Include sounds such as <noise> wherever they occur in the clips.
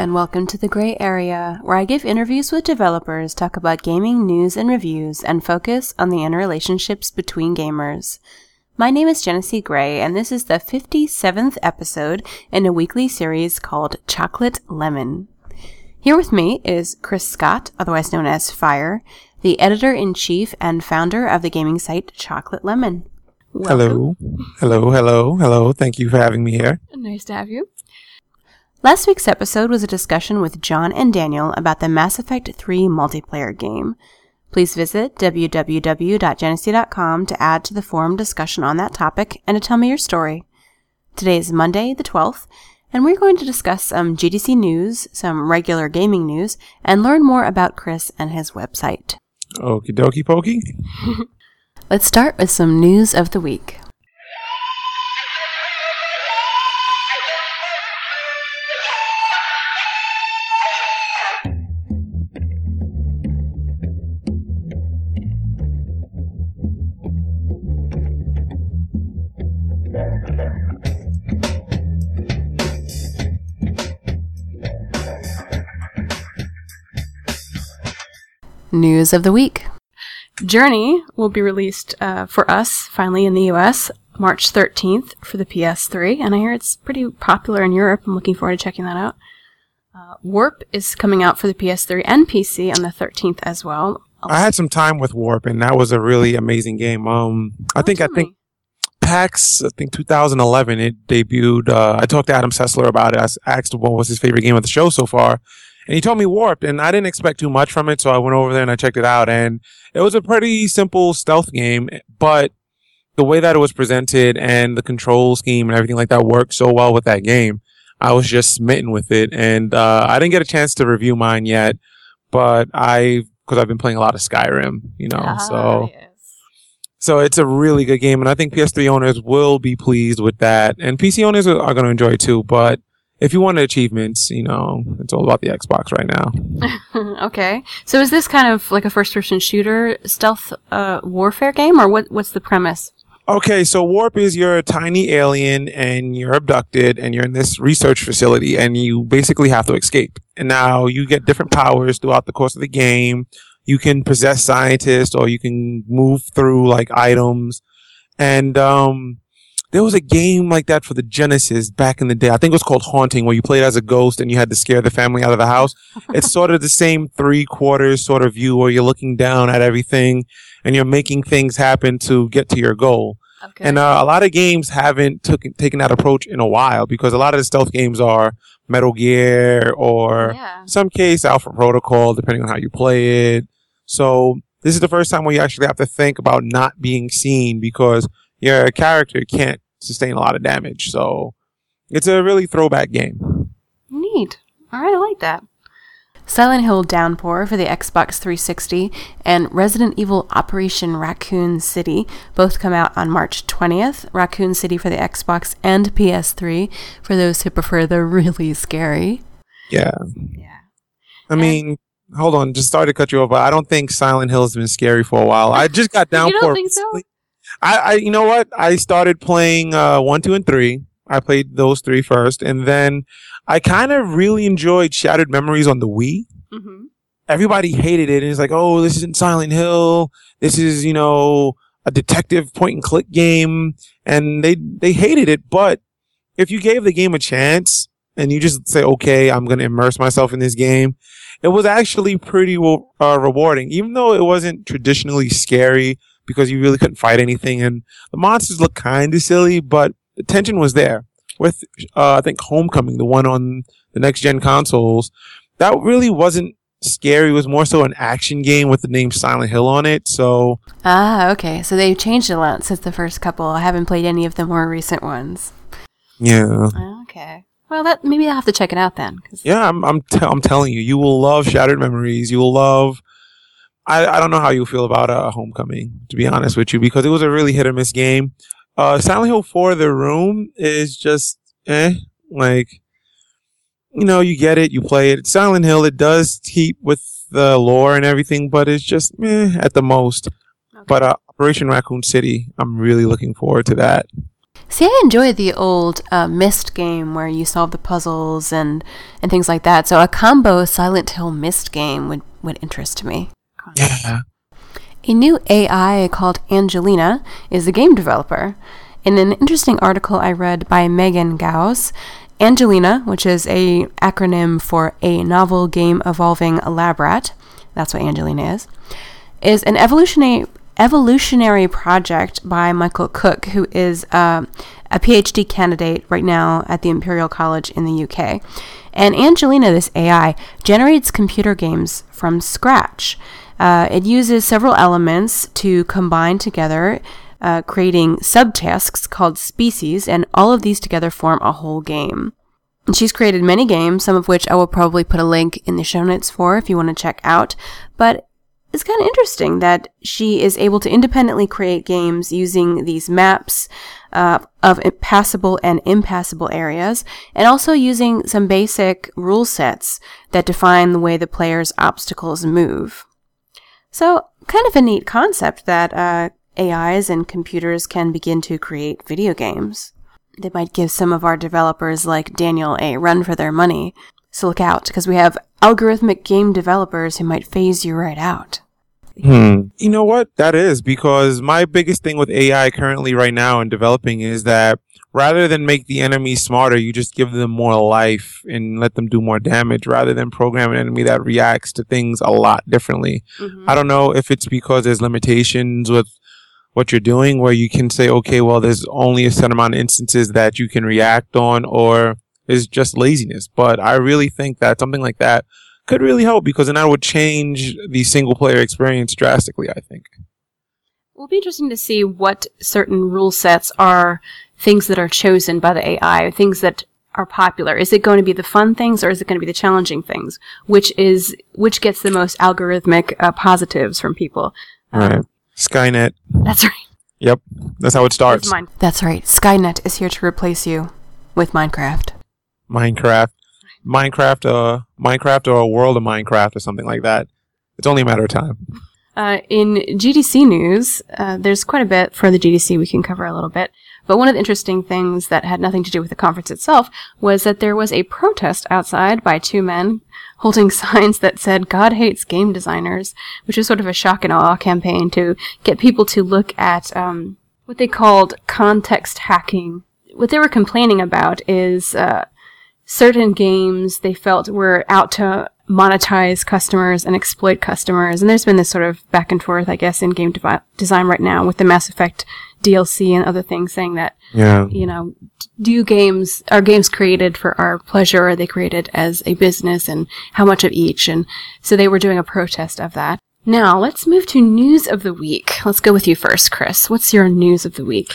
and welcome to the Grey Area, where I give interviews with developers, talk about gaming news and reviews, and focus on the interrelationships between gamers. My name is Jenesee Grey, and this is the 57th episode in a weekly series called Chocolate Lemon. Here with me is Chris Scott, otherwise known as Phire, the editor in chief and founder of the gaming site Chocolate Lemon. Hello. Hello, hello, hello. Thank you for having me here. Nice to have you. Last week's episode was a discussion with John and Daniel about the Mass Effect 3 multiplayer game. Please visit www.genesee.com to add to the forum discussion on that topic and to tell me your story. Today is Monday, the 12th, and we're going to discuss some GDC news, some regular gaming news, and learn more about Chris and his website. Okie dokie pokey. <laughs> Let's start with some news of the week. News of the week. Journey will be released uh, for us finally in the US March 13th for the PS3, and I hear it's pretty popular in Europe. I'm looking forward to checking that out. Uh, Warp is coming out for the PS3 and PC on the 13th as well. I had some time with Warp, and that was a really amazing game. Um, I Oh, think I tell think me. PAX, I think 2011, it debuted. Uh, I talked to Adam Sessler about it. I asked him what was his favorite game of the show so far, and he told me Warped, and I didn't expect too much from it, so I went over there and I checked it out, and it was a pretty simple stealth game, but the way that it was presented and the control scheme and everything like that worked so well with that game. I was just smitten with it, and uh, I didn't get a chance to review mine yet, but I because I've been playing a lot of Skyrim, you know, Ah, so. yes. So it's a really good game, and I think PS3 owners will be pleased with that, and PC owners are, are going to enjoy it too. But if you want achievements, you know, it's all about the Xbox right now. <laughs> okay. So is this kind of like a first-person shooter stealth uh, warfare game, or what? What's the premise? Okay, so Warp is you're a tiny alien, and you're abducted, and you're in this research facility, and you basically have to escape. And now you get different powers throughout the course of the game. You can possess scientists, or you can move through like items, and um. There was a game like that for the Genesis back in the day. I think it was called Haunting, where you played as a ghost and you had to scare the family out of the house. it's <laughs> sort of the same three quarters sort of view where you're looking down at everything and you're making things happen to get to your goal. Okay. And uh, a lot of games haven't took, taken that approach in a while because a lot of the stealth games are Metal Gear or yeah. some case Alpha Protocol, depending on how you play it. So this is the first time where you actually have to think about not being seen because your character can't sustain a lot of damage. So it's a really throwback game. Neat. All right, I like that. Silent Hill Downpour for the Xbox 360 and Resident Evil Operation Raccoon City both come out on March 20th. Raccoon City for the Xbox and PS3 for those who prefer the really scary. Yeah. Yeah. I mean, hold on, just started to cut you off, but I don't think Silent Hill has been scary for a while. I just got Downpour. You don't think so? I, I, you know what? I started playing uh, one, two, and three. I played those three first, and then I kind of really enjoyed Shattered Memories on the Wii. Mm-hmm. Everybody hated it, and it's like, oh, this isn't Silent Hill. This is, you know, a detective point and click game, and they they hated it. But if you gave the game a chance and you just say, okay, I'm gonna immerse myself in this game, it was actually pretty uh, rewarding, even though it wasn't traditionally scary because you really couldn't fight anything, and the monsters looked kind of silly, but the tension was there. With uh, I think Homecoming, the one on the next gen consoles, that really wasn't scary. It was more so an action game with the name Silent Hill on it. So Ah, okay. So they've changed a lot since the first couple. I haven't played any of the more recent ones. yeah, Okay. Well, that maybe I'll have to check it out then. yeah, I'm I'm, t- I'm telling you, you will love Shattered Memories. You will love. I, I don't know how you feel about uh, Homecoming, to be honest with you, because it was a really hit or miss game. Uh, Silent Hill 4 The Room is just eh, like you know, you get it, you play it. Silent Hill, it does keep with the lore and everything, but it's just meh at the most. Okay. But uh, Operation Raccoon City, I'm really looking forward to that. See, I enjoy the old uh, Myst game where you solve the puzzles and, and things like that. So a combo Silent Hill Myst game would, would interest me. Yeah. A new AI called Angelina is a game developer. In an interesting article I read by Megan Geuss, Angelina, which is a acronym for a novel game evolving lab rat, that's what Angelina is, is an evolutionary evolutionary project by Michael Cook, who is uh, a PhD candidate right now at the Imperial College in the UK. And Angelina, this AI, generates computer games from scratch. Uh, it uses several elements to combine together, uh, creating subtasks called species, and all of these together form a whole game. And she's created many games, some of which I will probably put a link in the show notes for if you want to check out. But it's kind of interesting that she is able to independently create games using these maps uh, of passable and impassable areas, and also using some basic rule sets that define the way the player's obstacles move. So, kind of a neat concept that uh, AIs and computers can begin to create video games. They might give some of our developers, like Daniel, a run for their money. So look out, because we have algorithmic game developers who might phase you right out. Hmm. You know what? That is because my biggest thing with AI currently right now in developing is that rather than make the enemy smarter, you just give them more life and let them do more damage rather than program an enemy that reacts to things a lot differently. Mm-hmm. I don't know if it's because there's limitations with what you're doing where you can say, okay, well, there's only a certain amount of instances that you can react on or is just laziness. But I really think that something like that could really help because then that would change the single player experience drastically, I think. It will be interesting to see what certain rule sets are things that are chosen by the AI, things that are popular. Is it going to be the fun things or is it going to be the challenging things? Which is which gets the most algorithmic uh, positives from people? Um, right. Skynet. That's right. Yep. That's how it starts. That's right. Skynet is here to replace you with Minecraft. Minecraft. Minecraft, uh, Minecraft or a world of Minecraft or something like that. It's only a matter of time. Uh, in GDC news, uh, there's quite a bit for the GDC we can cover a little bit. But one of the interesting things that had nothing to do with the conference itself was that there was a protest outside by two men holding <laughs> signs that said God hates game designers, which was sort of a shock and awe campaign to get people to look at um, what they called context hacking. What they were complaining about is uh, certain games they felt were out to monetize customers and exploit customers. And there's been this sort of back and forth, I guess, in game devi- design right now with the Mass Effect DLC and other things saying that, yeah. you know, do games, are games created for our pleasure? Or are they created as a business and how much of each? And so they were doing a protest of that. Now let's move to news of the week. Let's go with you first, Chris. What's your news of the week?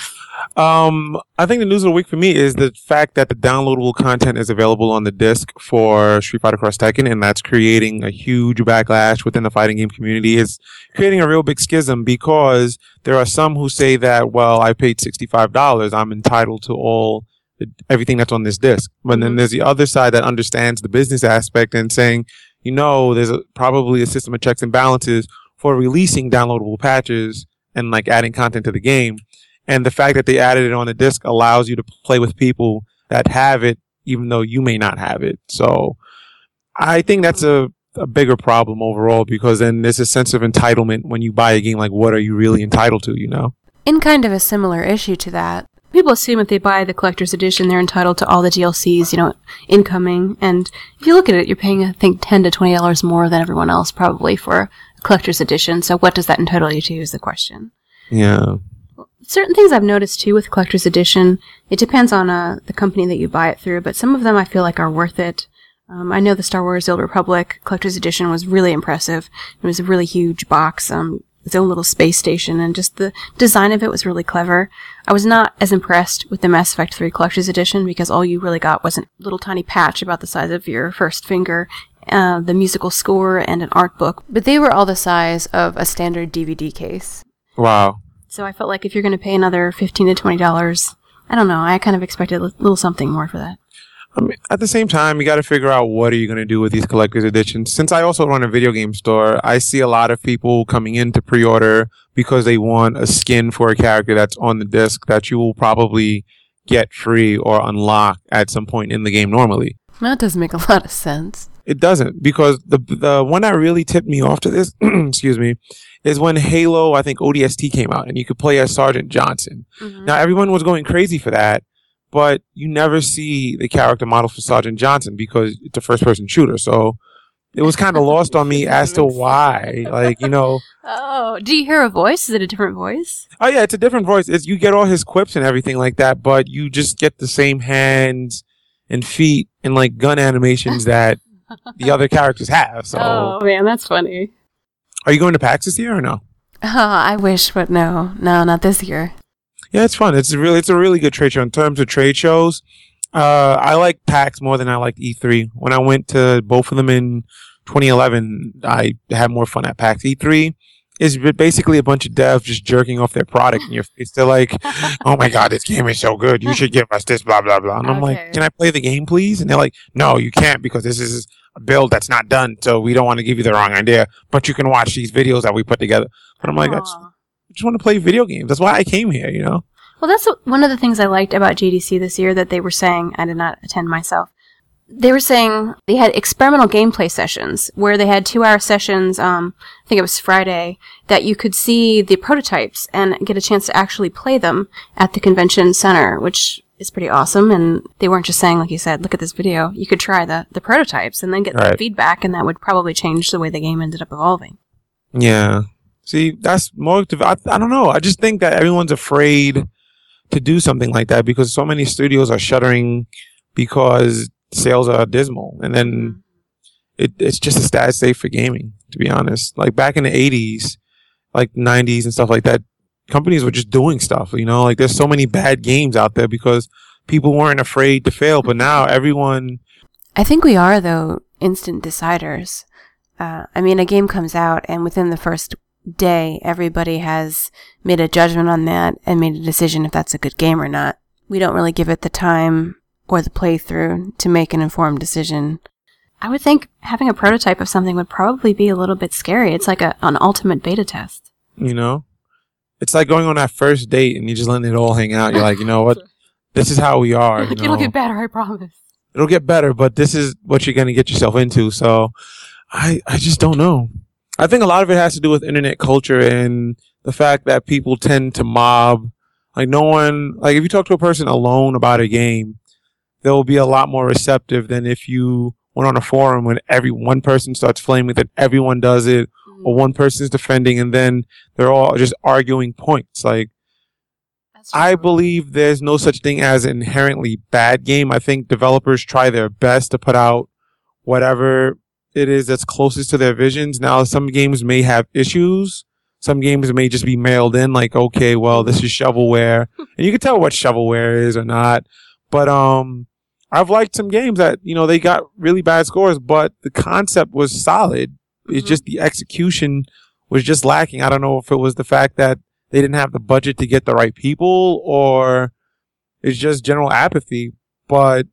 Um, I think the news of the week for me is the fact that the downloadable content is available on the disc for Street Fighter Cross Tekken, and that's creating a huge backlash within the fighting game community. It's creating a real big schism because there are some who say that, well, I paid $65, I'm entitled to all everything that's on this disc. But mm-hmm. then there's the other side that understands the business aspect and saying, you know, there's a, probably a system of checks and balances for releasing downloadable patches and like adding content to the game. And the fact that they added it on the disc allows you to play with people that have it, even though you may not have it. So I think that's a, a bigger problem overall because then there's a sense of entitlement when you buy a game. Like, what are you really entitled to, you know? In kind of a similar issue to that, people assume if they buy the collector's edition, they're entitled to all the DLCs, you know, incoming. And if you look at it, you're paying, I think, ten to twenty dollars more than everyone else probably for a collector's edition. So, what does that entitle you to? Is the question. Yeah certain things I've noticed too with collector's edition. It depends on uh, the company that you buy it through, but some of them I feel like are worth it. Um, I know the Star Wars: The Old Republic collector's edition was really impressive. It was a really huge box, um, its own little space station, and just the design of it was really clever. I was not as impressed with the Mass Effect 3 collector's edition because all you really got was a little tiny patch about the size of your first finger. Uh, the musical score and an art book, but they were all the size of a standard DVD case. Wow. So I felt like if you're going to pay another fifteen to twenty dollars, I don't know. I kind of expected a little something more for that. I mean, at the same time, you got to figure out what are you going to do with these collector's editions. Since I also run a video game store, I see a lot of people coming in to pre-order because they want a skin for a character that's on the disc that you will probably get free or unlock at some point in the game normally. That does make a lot of sense. It doesn't because the the one that really tipped me off to this, <clears throat> excuse me, is when Halo I think ODST came out and you could play as Sergeant Johnson. Mhm. Now everyone was going crazy for that, but you never see the character model for Sergeant Johnson because it's a first person shooter. So it was kind of lost on me as to why. Like, you know, <laughs> Oh, do you hear a voice? Is it a different voice? oh yeah, it's a different voice. It's you get all his quips and everything like that, but you just get the same hands and feet and like gun animations <laughs> that the other characters have. So Oh man, that's funny. are you going to PAX this year or no? Oh, I wish, but no, no, not this year. Yeah, it's fun. It's really it's a really good trade show in terms of trade shows. Uh, I like PAX more than I liked E3. When I went to both of them in 2011, I had more fun at PAX. E3 is basically a bunch of devs just jerking off their product in your face. They're like, <laughs> "Oh my god, this game is so good. You should give us this." Blah blah blah. And I'm Okay. like, "Can I play the game, please?" And they're like, "No, you can't because this is a build that's not done. So we don't want to give you the wrong idea. But you can watch these videos that we put together." But I'm like, I just, I just want to play video games. That's why I came here. You know. Well, that's one of the things I liked about GDC this year that they were saying. I did not attend myself. They were saying they had experimental gameplay sessions where they had two-hour sessions. Um, I think it was Friday that you could see the prototypes and get a chance to actually play them at the convention center, which is pretty awesome. And they weren't just saying, like you said, look at this video. You could try the the prototypes and then get the feedback, and that would probably change the way the game ended up evolving. Yeah. See, that's more. I, I don't know. I just think that everyone's afraid to do something like that because so many studios are shuttering because sales are dismal, and then it, it's just a stat safe for gaming. To be honest, like back in the '80s, like '90s and stuff like that, companies were just doing stuff. You know, like there's so many bad games out there because people weren't afraid to fail. But now everyone, I think we are, though, instant deciders. Uh, I mean, a game comes out, and within the first day, everybody has made a judgment on that and made a decision if that's a good game or not. We don't really give it the time or the playthrough to make an informed decision. I would think having a prototype of something would probably be a little bit scary. It's like a, an ultimate beta test. you know, it's like going on that first date and you just letting it all hang out. You're like, you know what, this is how we are. <laughs> You It'll get better, I promise. it'll get better, but this is what you're going to get yourself into. So I, I just don't know. I think a lot of it has to do with internet culture and the fact that people tend to mob. Like no one, like if you talk to a person alone about a game, they'll be a lot more receptive than if you went on a forum when every one person starts flaming that everyone does it or one person's defending and then they're all just arguing points. Like I believe there's no such thing as an inherently bad game. I think developers try their best to put out whatever it is that's closest to their visions. Now, some games may have issues. Some games may just be mailed in like, okay, well, this is shovelware. <laughs> and you can tell what shovelware is or not. But, um, I've liked some games that, you know, they got really bad scores, but the concept was solid. It's Mhm. just the execution was just lacking. I don't know if it was the fact that they didn't have the budget to get the right people or it's just general apathy. But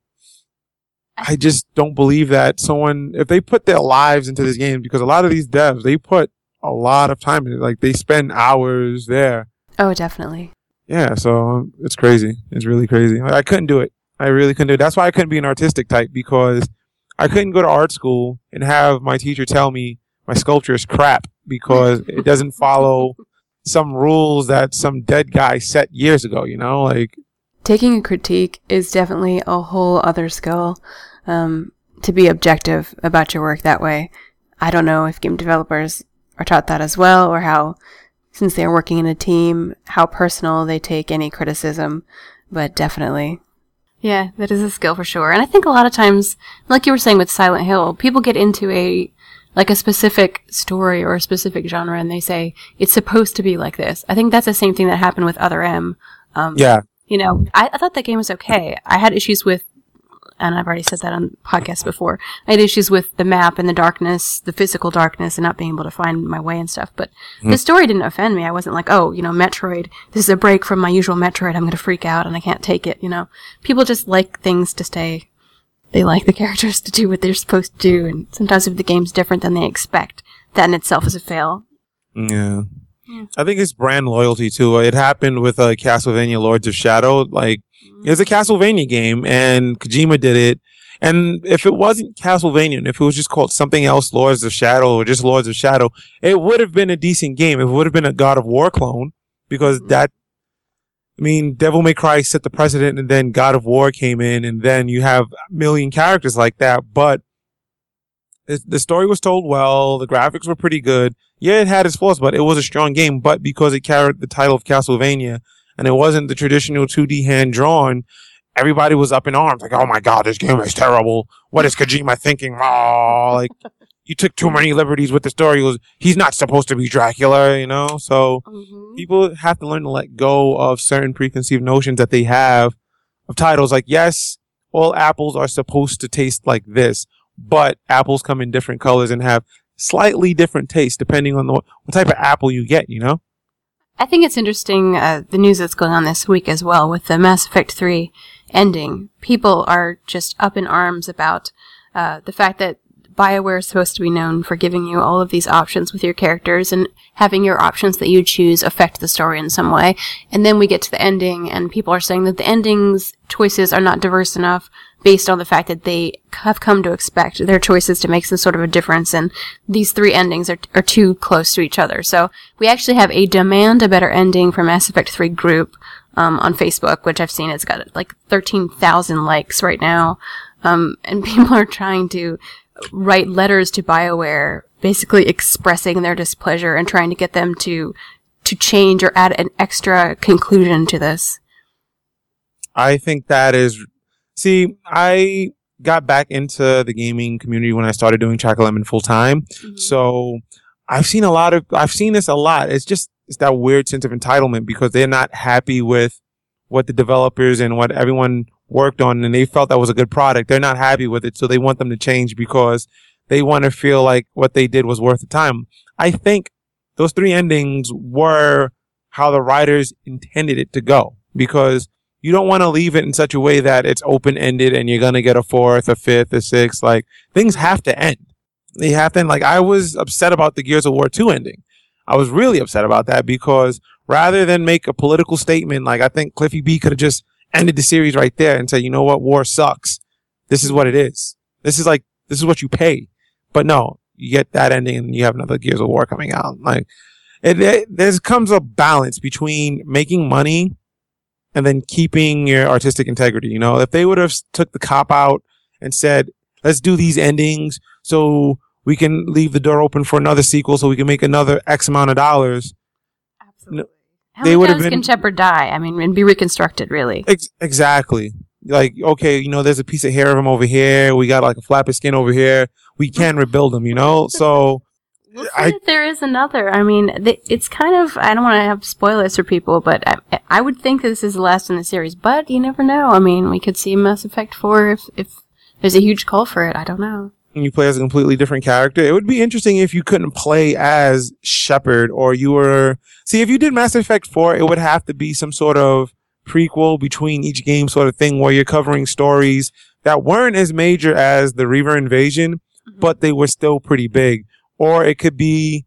I just don't believe that someone, if they put their lives into this game, because a lot of these devs, they put a lot of time in it. Like they spend hours there. Oh, definitely. Yeah. So it's crazy. It's really crazy. Like, I couldn't do it. I really couldn't do it. That's why I couldn't be an artistic type because I couldn't go to art school and have my teacher tell me my sculpture is crap because it <laughs> doesn't follow some rules that some dead guy set years ago, you know? Like, taking a critique is definitely a whole other skill um, to be objective about your work that way i don't know if game developers are taught that as well or how since they're working in a team how personal they take any criticism but definitely yeah that is a skill for sure. And i think a lot of times like you were saying with silent hill people get into a like a specific story or a specific genre and they say it's supposed to be like this. I think that's the same thing that happened with other m. Um, yeah, you know, I, I thought that game was okay. I had issues with, and I've already said that on podcast before. I had issues with the map and the darkness, the physical darkness, and not being able to find my way and stuff. But the story didn't offend me. I wasn't like, oh, you know, Metroid. This is a break from my usual Metroid. I'm going to freak out and I can't take it. You know, people just like things to stay. They like the <laughs> characters to do what they're supposed to do, and sometimes if the game's different than they expect, that in itself is a fail. yeah. I think it's brand loyalty too. It happened with uh, Castlevania Lords of Shadow. Like it's a Castlevania game, and Kojima did it. And if it wasn't Castlevania, and if it was just called something else, Lords of Shadow, or just Lords of Shadow, it would have been a decent game. It would have been a God of War clone because mm-hmm. that. I mean, Devil May Cry set the precedent, and then God of War came in, and then you have a million characters like that. But the story was told well. The graphics were pretty good. Yeah, it had its flaws, but it was a strong game. But because it carried the title of Castlevania, and it wasn't the traditional 2D hand drawn, everybody was up in arms, like, "Oh my god, this game is terrible! What is Kojima thinking?" Oh, like <laughs> you took too many liberties with the story. He was he's not supposed to be Dracula, you know. So Mhm. people have to learn to let go of certain preconceived notions that they have of titles. Like, yes, all apples are supposed to taste like this, but apples come in different colors and have slightly different tastes depending on the, what type of apple you get. You know. I think it's interesting uh, the news that's going on this week as well with the Mass Effect 3 ending. People are just up in arms about uh, the fact that BioWare is supposed to be known for giving you all of these options with your characters and having your options that you choose affect the story in some way. And then we get to the ending, and people are saying that the ending's choices are not diverse enough based on the fact that they have come to expect their choices to make some sort of a difference, and these three endings are, are too close to each other. So we actually have a demand a better ending for Mass Effect 3 group um, on Facebook, which I've seen it's got like 13,000 likes right now. Um, and <laughs> people are trying to write letters to BioWare, basically expressing their displeasure and trying to get them to to change or add an extra conclusion to this. I think that is. See, I got back into the gaming community when I started doing Chocolate Lemon full time. Mm-hmm. So I've seen a lot of, I've seen this a lot. It's just, it's that weird sense of entitlement because they're not happy with what the developers and what everyone worked on and they felt that was a good product. They're not happy with it. So they want them to change because they want to feel like what they did was worth the time. I think those three endings were how the writers intended it to go because you don't want to leave it in such a way that it's open ended and you're going to get a fourth, a fifth, a sixth. Like things have to end. They have to end. Like I was upset about the Gears of War 2 ending. I was really upset about that because rather than make a political statement, like I think Cliffy B could have just ended the series right there and said, you know what? War sucks. This is what it is. This is like, this is what you pay. But no, you get that ending and you have another Gears of War coming out. Like it, it there comes a balance between making money and then keeping your artistic integrity. You know, if they would have took the cop out and said, let's do these endings so we can leave the door open for another sequel so we can make another X amount of dollars. Absolutely. How they many would've times can Shepard die? I mean, and be reconstructed, really. Ex- exactly. Like, okay, you know, there's a piece of hair of him over here. We got like a flap of skin over here. We can rebuild him, you know? <laughs> So, We'll see I- if there is another. I mean, th- it's kind of. I don't want to have spoilers for people, but I, I would think this is the last in the series. But you never know. I mean, we could see Mass Effect Four if if there's a huge call for it. I don't know. and you play as a completely different character. It would be interesting if you couldn't play as Shepard or you were, see, if you did Mass Effect 4, it would have to be some sort of prequel between each game sort of thing where you're covering stories that weren't as major as the Reaper invasion, mm-hmm. but they were still pretty big. Or it could be,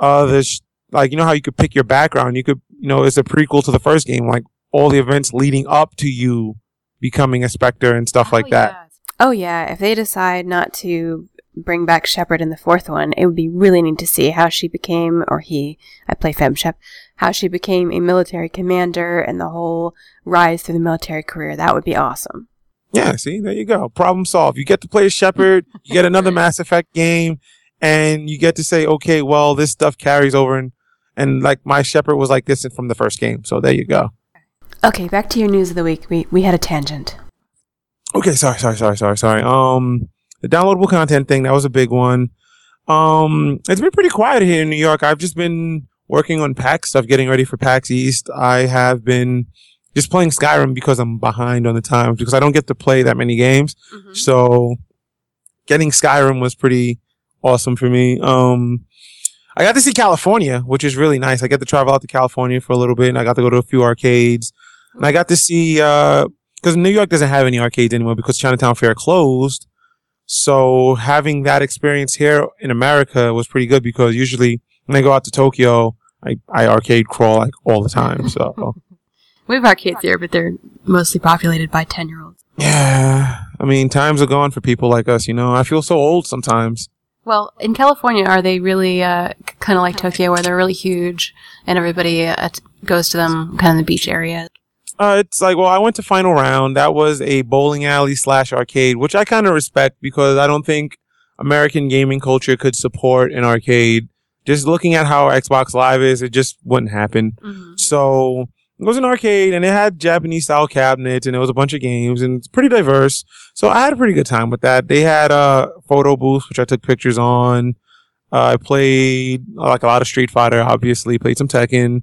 uh, the, sh- like, you know how you could pick your background? You could, you know, it's a prequel to the first game, like all the events leading up to you becoming a Spectre and stuff like that. Oh yeah, if they decide not to bring back Shepard in the fourth one, it would be really neat to see how she became, or he, I play Fem Shep, how she became a military commander and the whole rise through the military career. That would be awesome. Yeah, see, there you go. Problem solved. You get to play Shepard, you get another <laughs> Mass Effect game, and you get to say, okay, well, this stuff carries over and and like my Shepard was like this from the first game. So there you go. Okay, back to your news of the week. We we had a tangent. Okay, sorry, sorry, sorry, sorry, sorry. Um the downloadable content thing, that was a big one. Um it's been pretty quiet here in New York. I've just been working on PAX stuff, getting ready for PAX East. I have been just playing Skyrim because I'm behind on the times because I don't get to play that many games. So getting Skyrim was pretty awesome for me. Um, I got to see California, which is really nice. I get to travel out to California for a little bit and I got to go to a few arcades and I got to see, uh, cause New York doesn't have any arcades anymore because Chinatown Fair closed. So having that experience here in America was pretty good because usually when I go out to Tokyo, I, I arcade crawl like all the time. So <laughs> we have arcades here, but they're mostly populated by ten year olds. yeah, I mean times are gone for people like us. You know, I feel so old sometimes. Well, in California, are they really uh, kind of like Tokyo, where they're really huge and everybody uh, goes to them kind of the beach area? Uh, it's like, well, I went to final round. That was a bowling alley slash arcade, which I kind of respect because I don't think American gaming culture could support an arcade. Just looking at how Xbox Live is, it just wouldn't happen. Mm-hmm. So it was an arcade and it had Japanese style cabinets and it was a bunch of games and it's pretty diverse. So I had a pretty good time with that. They had a photo booth, which I took pictures on. Uh, I played uh, like a lot of Street Fighter, obviously, played some Tekken.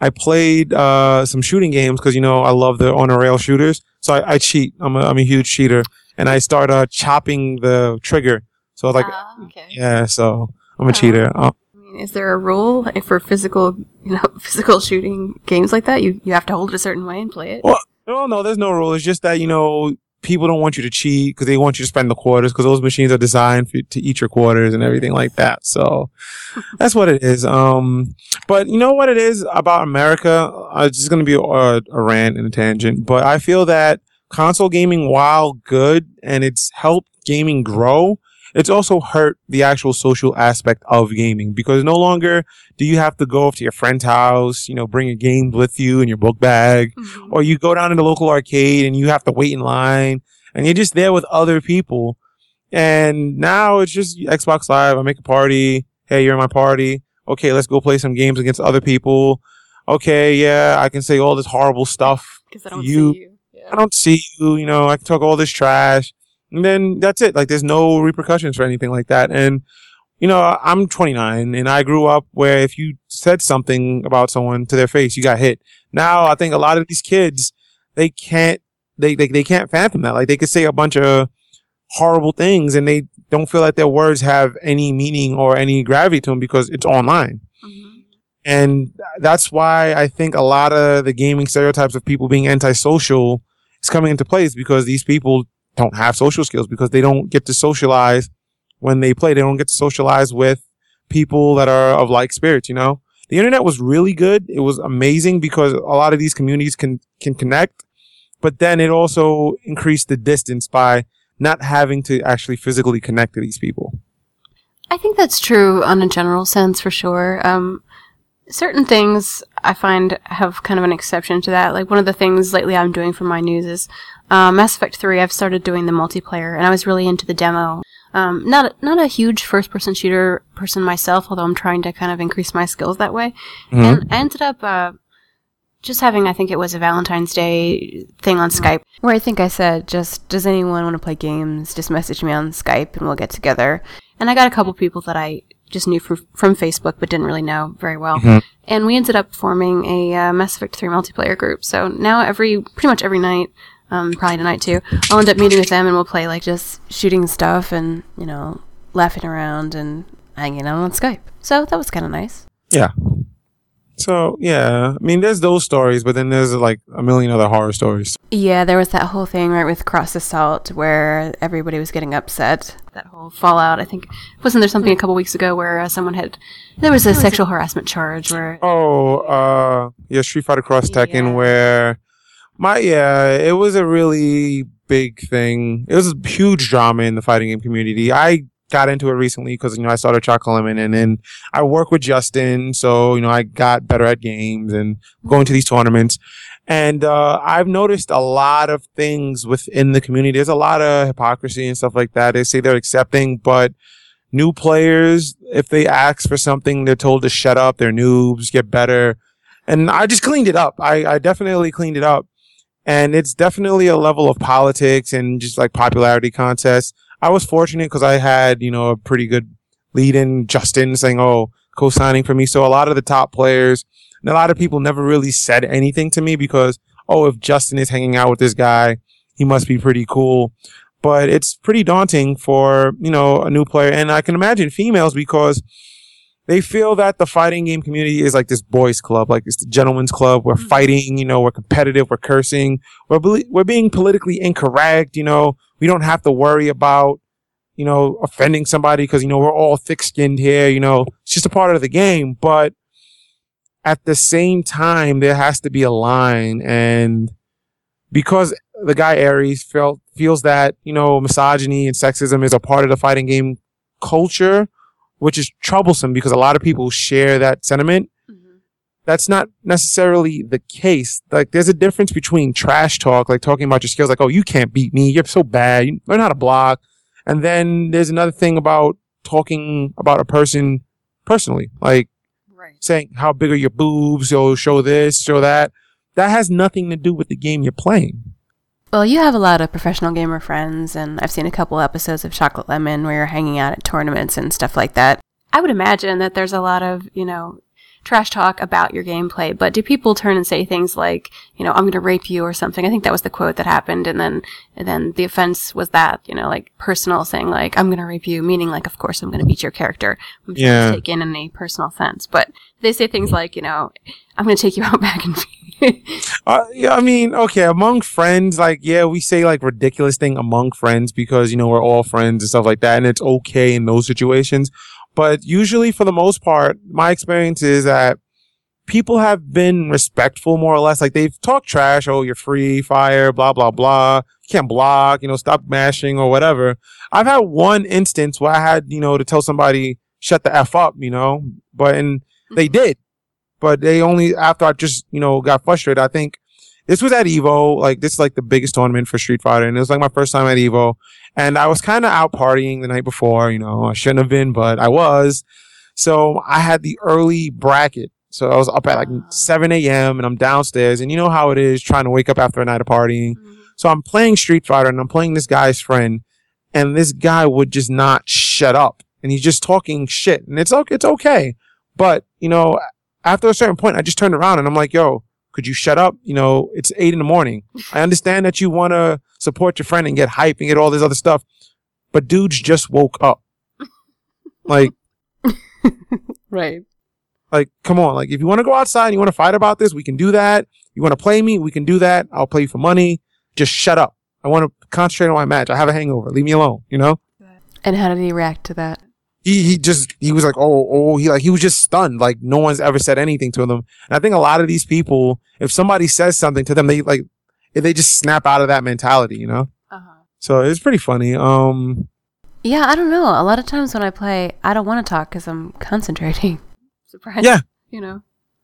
I played, uh, some shooting games because, you know, I love the on a rail shooters. So I, I cheat. I'm a, I'm a huge cheater and I start, uh, chopping the trigger. So like, Ah, okay. yeah, so I'm a Oh. cheater. Uh, I is there a rule for physical, you know, <laughs> physical shooting games like that? You you have to hold it a certain way and play it. Well, no, no, there's no rule. It's just that, you know, people don't want you to cheat because they want you to spend the quarters because those machines are designed for, to eat your quarters and everything like that. So <laughs> that's what it is. Um, but you know what it is about America? Uh, it's just going to be a, a rant and a tangent, but I feel that console gaming, while good and it's helped gaming grow, it's also hurt the actual social aspect of gaming because no longer do you have to go up to your friend's house, you know, bring your games with you in your book bag mm-hmm. or you go down to the local arcade and you have to wait in line and you're just there with other people. And now it's just Xbox Live. I make a party. Hey, you're in my party. Okay, let's go play some games against other people. Okay, yeah, I can say all this horrible stuff. Because I don't you- see you. I don't see you, you know, I can talk all this trash. And then that's it. Like there's no repercussions for anything like that. And, you know, I'm 29 and I grew up where if you said something about someone to their face, you got hit. Now I think a lot of these kids, they can't, they, they, they can't fathom that. Like they could say a bunch of horrible things and they don't feel like their words have any meaning or any gravity to them because it's online. Mhm. And that's why I think a lot of the gaming stereotypes of people being antisocial is coming into place because these people don't have social skills because they don't get to socialize when they play. They don't get to socialize with people that are of like spirits, you know? The internet was really good. It was amazing because a lot of these communities can, can connect, but then it also increased the distance by not having to actually physically connect to these people. I think that's true on a general sense for sure. Um, certain things I find have kind of an exception to that. Like one of the things lately I'm doing for my news is uh, Mass Effect 3. I've started doing the multiplayer, and I was really into the demo. Um, not not a huge first person shooter person myself, although I'm trying to kind of increase my skills that way. Mhm. And I ended up uh, just having, I think it was a Valentine's Day thing on Skype, where I think I said, just, does anyone want to play games? Just message me on Skype and we'll get together. And I got a couple people that I just knew from, from Facebook but didn't really know very well. Mhm. And we ended up forming a uh, Mass Effect 3 multiplayer group. So now every, pretty much every night, um, probably tonight too, I'll end up meeting with them and we'll play like just shooting stuff and, you know, laughing around and hanging out on Skype. So that was kind of nice. Yeah. So yeah, I mean, there's those stories, but then there's like a million other horror stories. Yeah, there was that whole thing right with Cross Assault where everybody was getting upset. That whole fallout. I think wasn't there something a couple weeks ago where uh, someone had there was a sexual harassment charge where Oh, uh, yeah, Street Fighter Cross Tekken, Yeah. where my yeah, it was a really big thing. It was a huge drama in the fighting game community. I got into it recently because you know I started Chocolate Lemon, and then I work with Justin, so you know I got better at games and going to these tournaments. And uh, I've noticed a lot of things within the community. There's a lot of hypocrisy and stuff like that. They say they're accepting, but new players, if they ask for something, they're told to shut up. They're noobs, get better. And I just cleaned it up. I, I definitely cleaned it up. And it's definitely a level of politics and just like popularity contests. I was fortunate because I had, you know, a pretty good lead in Justin saying, oh, co-signing for me. So a lot of the top players and a lot of people never really said anything to me because, oh, if Justin is hanging out with this guy, he must be pretty cool. But it's pretty daunting for, you know, a new player. And I can imagine females because they feel that the fighting game community is like this boys club, like it's the gentleman's club. We're Mhm. fighting, you know, we're competitive, we're cursing, we're, we're being politically incorrect, you know, we don't have to worry about, you know, offending somebody because, you know, we're all thick skinned here, you know, it's just a part of the game. But at the same time, there has to be a line. And because the guy Aris felt, feels that, you know, misogyny and sexism is a part of the fighting game culture, which is troublesome because a lot of people share that sentiment. Mm-hmm. That's not necessarily the case. Like, there's a difference between trash talk, like talking about your skills, like, oh, you can't beat me. You're so bad. You learn how to block. And then there's another thing about talking about a person personally, like Right. saying how big are your boobs, you'll show this, show that. That has nothing to do with the game you're playing. Well, you have a lot of professional gamer friends, and I've seen a couple episodes of Chocolate Lemon where you're hanging out at tournaments and stuff like that. I would imagine that there's a lot of, you know, trash talk about your gameplay, but do people turn and say things like, you know, I'm going to rape you or something? I think that was the quote that happened, and then, and then the offense was that, you know, like personal saying like, I'm going to rape you, meaning like, of course, I'm going to beat your character. I'm Yeah. taken in a personal sense, but they say things mm. like, you know, I'm going to take you <laughs> out back and <laughs> Uh, yeah, I mean, okay, among friends, like, yeah, we say like ridiculous thing among friends because, you know, we're all friends and stuff like that. And it's okay in those situations. But usually for the most part, my experience is that people have been respectful more or less. Like they've talked trash. Oh, you're free fire, blah, blah, blah. You can't block, you know, stop mashing or whatever. I've had one instance where I had, you know, to tell somebody, shut the F up, you know, but, and they did but they only after I just you know got frustrated. I think this was at Evo, like this is like the biggest tournament for Street Fighter, and it was like my first time at Evo, and I was kind of out partying the night before. You know, I shouldn't have been, but I was. So I had the early bracket. So I was up at like 7 a.m. and I'm downstairs, and you know how it is trying to wake up after a night of partying. Mm-hmm. So I'm playing Street Fighter and I'm playing this guy's friend, and this guy would just not shut up, and he's just talking shit, and it's okay, it's okay, but you know, after a certain point, I just turned around and I'm like, "Yo, could you shut up? You know, it's eight in the morning. I understand that you want to support your friend and get hype and get all this other stuff, but dudes just woke up. <laughs> like, right. like, come on. Like, if you want to go outside and you want to fight about this, we can do that. You want to play me? We can do that. I'll play you for money. Just shut up. I want to concentrate on my match. I have a hangover. Leave me alone. You know? And how did he react to that? He he just he was like oh oh he like he was just stunned like no one's ever said anything to them and i think a lot of these people if somebody says something to them they like they just snap out of that mentality you know Uh-huh. so it's pretty funny um Yeah, I don't know. A lot of times when I play, I don't want to talk because I'm concentrating. <laughs> Surprise. Yeah. You know.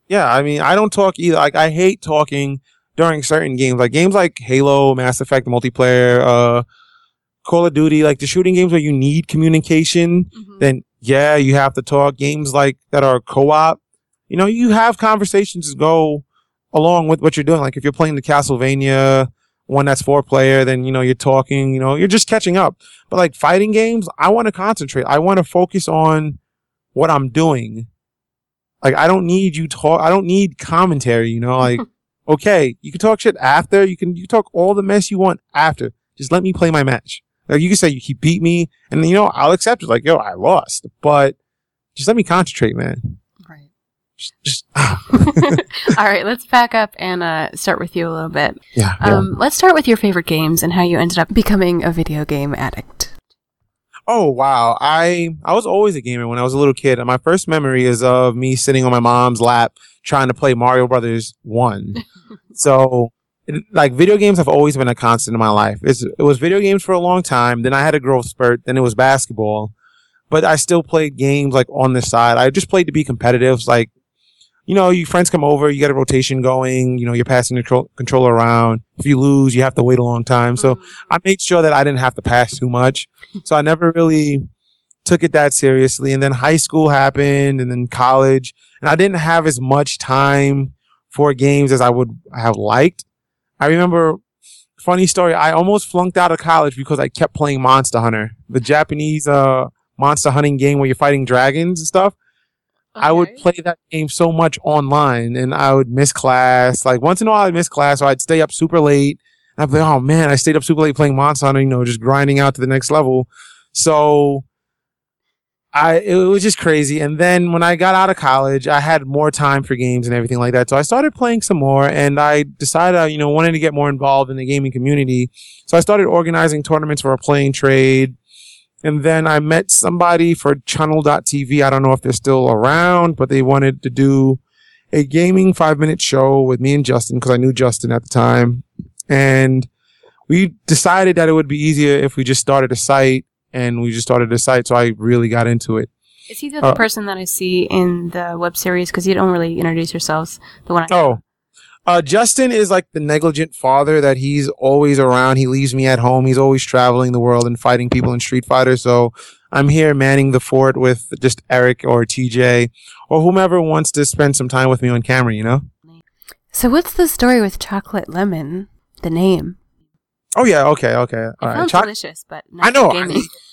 yeah i mean i don't talk either like i hate talking during certain games like games like halo mass effect multiplayer uh call of duty like the shooting games where you need communication Mm-hmm. then yeah, you have to talk games like that are co-op. You know, you have conversations to go along with what you're doing. Like if you're playing the Castlevania one that's four player, then you know you're talking. You know, you're just catching up. But like fighting games, I want to concentrate. I want to focus on what I'm doing. Like I don't need you talk. I don't need commentary. You know, <laughs> like okay, you can talk shit after. You can you can talk all the mess you want after. Just let me play my match. Like you can say he beat me, and you know I'll accept it. Like yo, I lost, but just let me concentrate, man. Right. Just, just <sighs> <laughs> All right, let's back up and uh, start with you a little bit. yeah. Um, let's start with your favorite games and how you ended up becoming a video game addict. Oh wow, I I was always a gamer when I was a little kid. And my first memory is of me sitting on my mom's lap trying to play Mario Brothers One. <laughs> so, it, like video games have always been a constant in my life. It's, it was video games for a long time. Then I had a growth spurt. Then it was basketball. But I still played games like on the side. I just played to be competitive. Like, you know, your friends come over, you get a rotation going. You know, you're passing the control, controller around. If you lose, you have to wait a long time. So. Mm-hmm. I made sure that I didn't have to pass too much. So I never really took it that seriously. And then high school happened and then college and I didn't have as much time for games as I would have liked. I remember funny story. I almost flunked out of college because I kept playing Monster Hunter, the Japanese, uh, monster hunting game where you're fighting dragons and stuff. I would play that game so much online and I would miss class. Like once in a while I'd miss class, or I'd stay up super late. And I'd be like, oh man, I stayed up super late playing Monster Hunter, you know, just grinding out to the next level. So I, it was just crazy. And then when I got out of college, I had more time for games and everything like that. So I started playing some more and I decided, I, you know, wanted to get more involved in the gaming community. So I started organizing tournaments for a Play N Trade. And then I met somebody for channel.tv. I don't know if they're still around, but they wanted to do a gaming five minute show with me and Justin because I knew Justin at the time. And we decided that it would be easier if we just started a site and we just started a site. So I really got into it. Is he the, the Uh, person that I see in the web series? Because you don't really introduce yourselves. The one I Oh, uh, Justin is like the negligent father that he's always around. He leaves me at home. He's always traveling the world and fighting people in Street Fighter. So I'm here manning the fort with just Eric or TJ or whomever wants to spend some time with me on camera, you know? So what's the story with chocolate lemon? The name. Oh yeah, okay, okay. It All right. sounds Choc- delicious, but I not know. <laughs>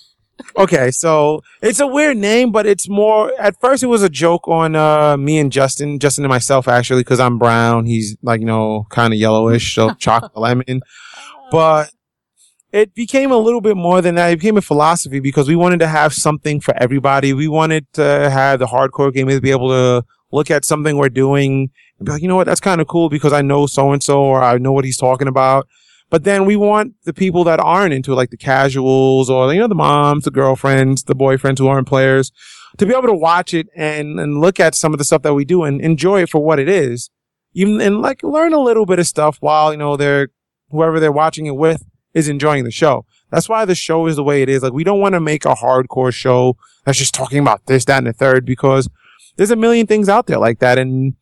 Okay, so it's a weird name, but it's more. At first, it was a joke on uh, me and Justin, Justin and myself, actually, because I'm brown. He's like you know, kind of yellowish, so <laughs> chocolate lemon. But it became a little bit more than that. It became a philosophy because we wanted to have something for everybody. We wanted to have the hardcore gamers be able to look at something we're doing and be like, you know what, that's kind of cool because I know so and so or I know what he's talking about. But then we want the people that aren't into it, like the casuals or you know the moms, the girlfriends, the boyfriends who aren't players, to be able to watch it and and look at some of the stuff that we do and enjoy it for what it is, even and like learn a little bit of stuff while you know they're whoever they're watching it with is enjoying the show. That's why the show is the way it is. Like we don't want to make a hardcore show that's just talking about this, that, and the third because there's a million things out there like that. And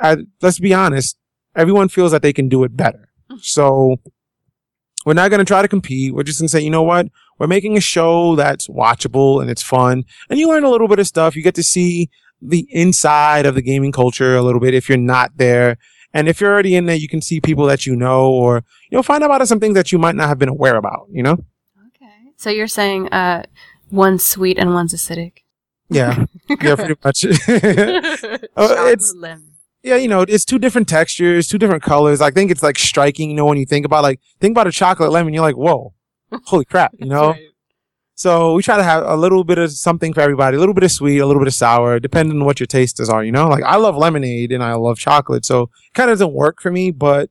uh, let's be honest, everyone feels that they can do it better. So we're not going to try to compete. We're just going to say, you know what? We're making a show that's watchable and it's fun. And you learn a little bit of stuff. You get to see the inside of the gaming culture a little bit if you're not there. And if you're already in there, you can see people that you know or, you know, find out about some things that you might not have been aware about, you know? Okay. So you're saying uh, one's sweet and one's acidic. Yeah. yeah, pretty much. <laughs> <laughs> Chocolate it's- lemon. Yeah, you know, it's two different textures, two different colors. I think it's like striking, you know, when you think about like, think about a chocolate lemon, you're like, whoa, <laughs> holy crap, you know? Right. So we try to have a little bit of something for everybody, a little bit of sweet, a little bit of sour, depending on what your tastes are, you know? Like I love lemonade and I love chocolate, so it kind of doesn't work for me, but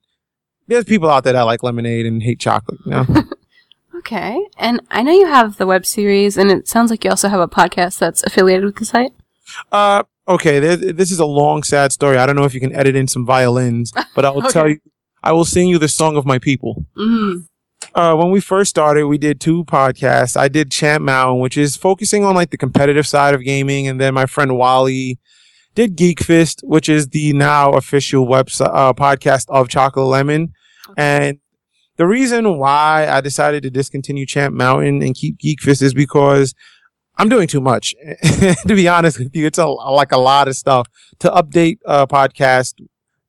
there's people out there that like lemonade and hate chocolate, you know? <laughs> Okay. And I know you have the web series, and it sounds like you also have a podcast that's affiliated with the site. uh, okay, this is a long, sad story. I don't know if you can edit in some violins, <laughs> but I will Okay. tell you, I will sing you the song of my people. Mm. uh, when we first started, we did two podcasts. I did Champ Mountain, which is focusing on like the competitive side of gaming, and then my friend Wally did Geek Fist, which is the now official website uh, podcast of Chocolate Lemon. And the reason why I decided to discontinue Champ Mountain and keep Geek Fist is because I'm doing too much. <laughs> to be honest with you, it's a, like a lot of stuff to update a podcast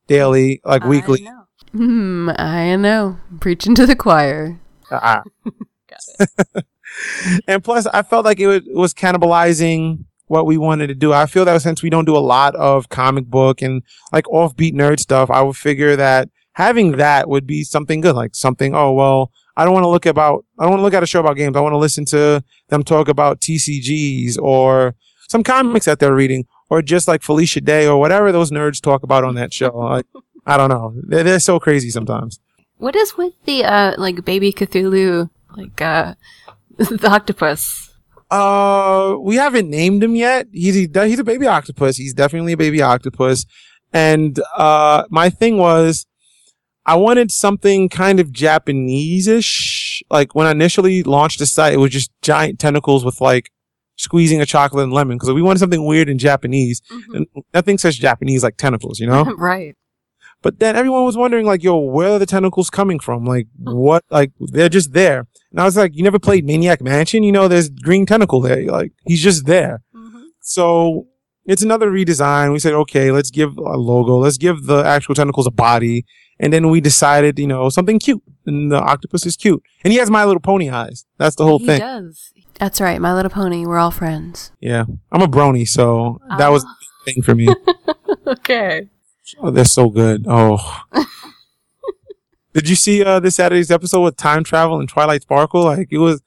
daily, like weekly. I weekly. know. Hmm, I know. Preaching to the choir. Uh, <laughs> Got it. <laughs> and plus I felt like it was cannibalizing what we wanted to do. I feel that since we don't do a lot of comic book and like offbeat nerd stuff, I would figure that having that would be something good, like something, oh, well, I don't want to look about, I don't want to look at a show about games. I want to listen to them talk about TCGs or some comics that they're reading or just like Felicia Day or whatever those nerds talk about on that show. Like, I don't know. They're, they're so crazy sometimes. What is with the uh like baby Cthulhu like uh <laughs> the octopus? Uh, we haven't named him yet. He's he, he's a baby octopus. He's definitely a baby octopus. And uh, my thing was, I wanted something kind of Japanese-ish. Like when I initially launched the site, it was just giant tentacles with like squeezing a chocolate and lemon because we wanted something weird in Japanese. Mm-hmm. And nothing says Japanese like tentacles, you know. <laughs> right. But then everyone was wondering, like, yo, where are the tentacles coming from? Like, hmm. what? Like, they're just there. And I was like, you never played Maniac Mansion? You know, there's green tentacle there. Like, he's just there. Mm-hmm. So it's another redesign. We said, okay, let's give a logo. Let's give the actual tentacles a body. And then we decided, you know, something cute. And the octopus is cute. And he has My Little Pony eyes. That's the whole he thing. does. That's right, My Little Pony. We're all friends. Yeah. I'm a brony, so that was Ah. the thing for me. <laughs> okay. Oh, they're so good. Oh. <laughs> Did you see uh this Saturday's episode with time travel and Twilight Sparkle? Like it was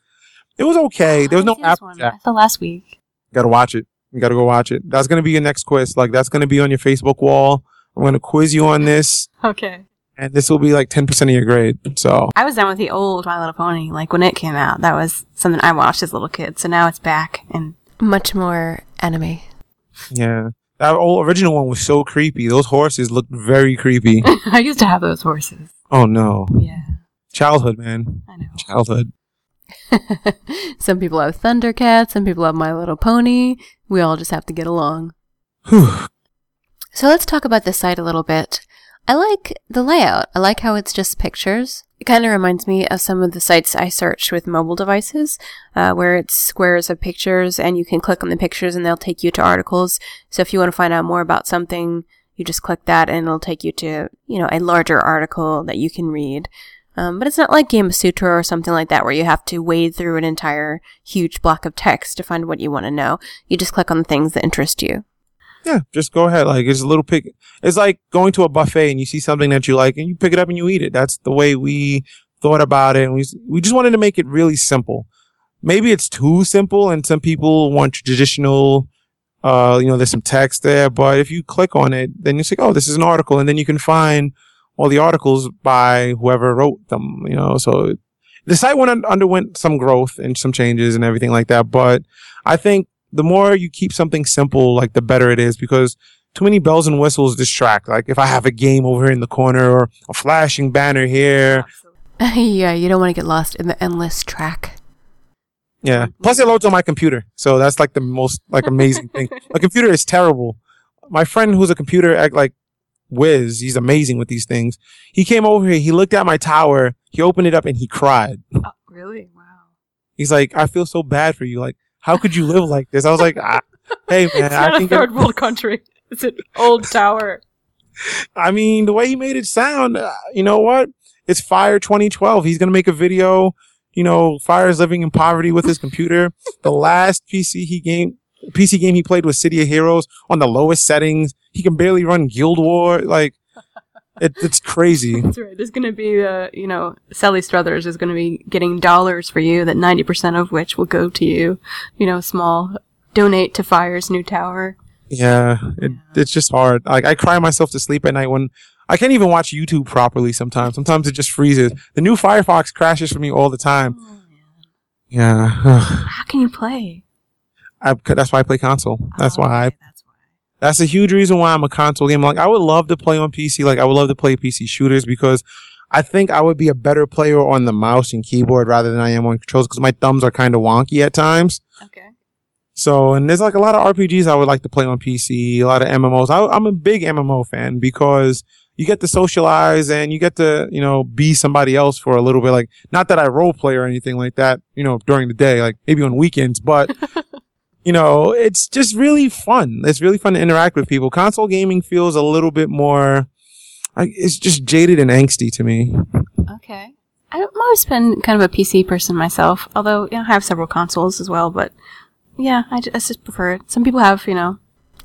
it was okay. There was no app. I saw last week. Gotta watch it. You gotta go watch it. That's gonna be your next quiz. Like that's gonna be on your Facebook wall. I'm gonna quiz you on this <laughs> Okay. And this will be like ten percent of your grade. So I was down with the old My Little Pony, like when it came out. That was something I watched as a little kid. So now it's back, and Much more anime. yeah. That old original one was so creepy. Those horses looked very creepy. <laughs> I used to have those horses. oh no. Yeah, Childhood, man. I know. Childhood. <laughs> some people have Thundercats, some people have My Little Pony. We all just have to get along. Whew. So let's talk about this site a little bit. I like the layout. I like how it's just pictures. It kind of reminds me of some of the sites I search with mobile devices, uh, where it's squares of pictures and you can click on the pictures and they'll take you to articles. So if you want to find out more about something, you just click that and it'll take you to, you know, a larger article that you can read. Um, but it's not like Gamasutra or something like that where you have to wade through an entire huge block of text to find what you want to know. You just click on the things that interest you. Yeah, just go ahead. Like it's a little pick. It's like going to a buffet and you see something that you like and you pick it up and you eat it. That's the way we thought about it. And we we just wanted to make it really simple. Maybe it's too simple, and some people want traditional. Uh, you know, there's some text there, but if you click on it, then you say, "Oh, this is an article," and then you can find all the articles by whoever wrote them. You know, so the site went underwent some growth and some changes and everything like that. But I think the more you keep something simple, like the better it is because too many bells and whistles distract. Like if I have a game over here in the corner or a flashing banner here. <laughs> yeah, you don't want to get lost in the endless track. Yeah. Plus it loads on my computer. So that's like the most like amazing thing. <laughs> My computer is terrible. My friend who's a computer act like whiz, he's amazing with these things. He came over here, he looked at my tower, he opened it up and he cried. Oh, really? Wow. He's like, I feel so bad for you. Like, how could you live like this? I was like, ah, hey <laughs> man, it's I not a third world country. It's an old tower. <laughs> I mean, the way he made it sound, uh, you know what? It's Phire 2012. He's going to make a video, you know, Phire is living in poverty with his <laughs> computer. the last PC he game, PC game he played was City of Heroes on the lowest settings. He can barely run Guild War. Like, it, it's crazy. That's right. There's going to be, uh, you know, Sally Struthers is going to be getting dollars for you, that 90% of which will go to you. You know, small donate to Phire's new tower. Yeah, it, it's just hard. Like, I cry myself to sleep at night when I can't even watch YouTube properly sometimes. Sometimes it just freezes. The new Firefox crashes for me all the time. Yeah. How can you play? I, that's why I play console. That's Oh, why I okay, That's a huge reason why I'm a console gamer. Like I would love to play on PC. Like I would love to play PC shooters because I think I would be a better player on the mouse and keyboard rather than I am on controls because my thumbs are kind of wonky at times. Okay. So, and there's like a lot of RPGs I would like to play on PC, a lot of MMOs. I, I'm a big MMO fan because you get to socialize and you get to, you know, be somebody else for a little bit. Like, not that I role play or anything like that, you know, during the day, like maybe on weekends, but <laughs> you know, it's just really fun. It's really fun to interact with people. Console gaming feels a little bit more, like, it's just jaded and angsty to me. Okay. I've always been kind of a PC person myself, although you know, I have several consoles as well, but yeah, I just, I just prefer it. Some people have, you know,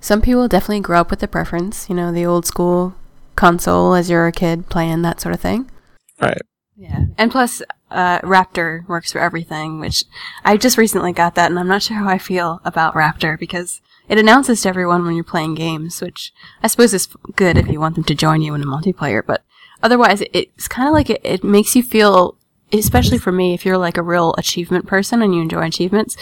Some people definitely grow up with the preference, you know, the old school console as you're a kid playing that sort of thing. Right. yeah. And plus, uh, Raptor works for everything, which I just recently got that, and I'm not sure how I feel about Raptor because it announces to everyone when you're playing games, which I suppose is good if you want them to join you in a multiplayer, but otherwise, it's kind of like it, it makes you feel, especially for me, if you're like a real achievement person and you enjoy achievements,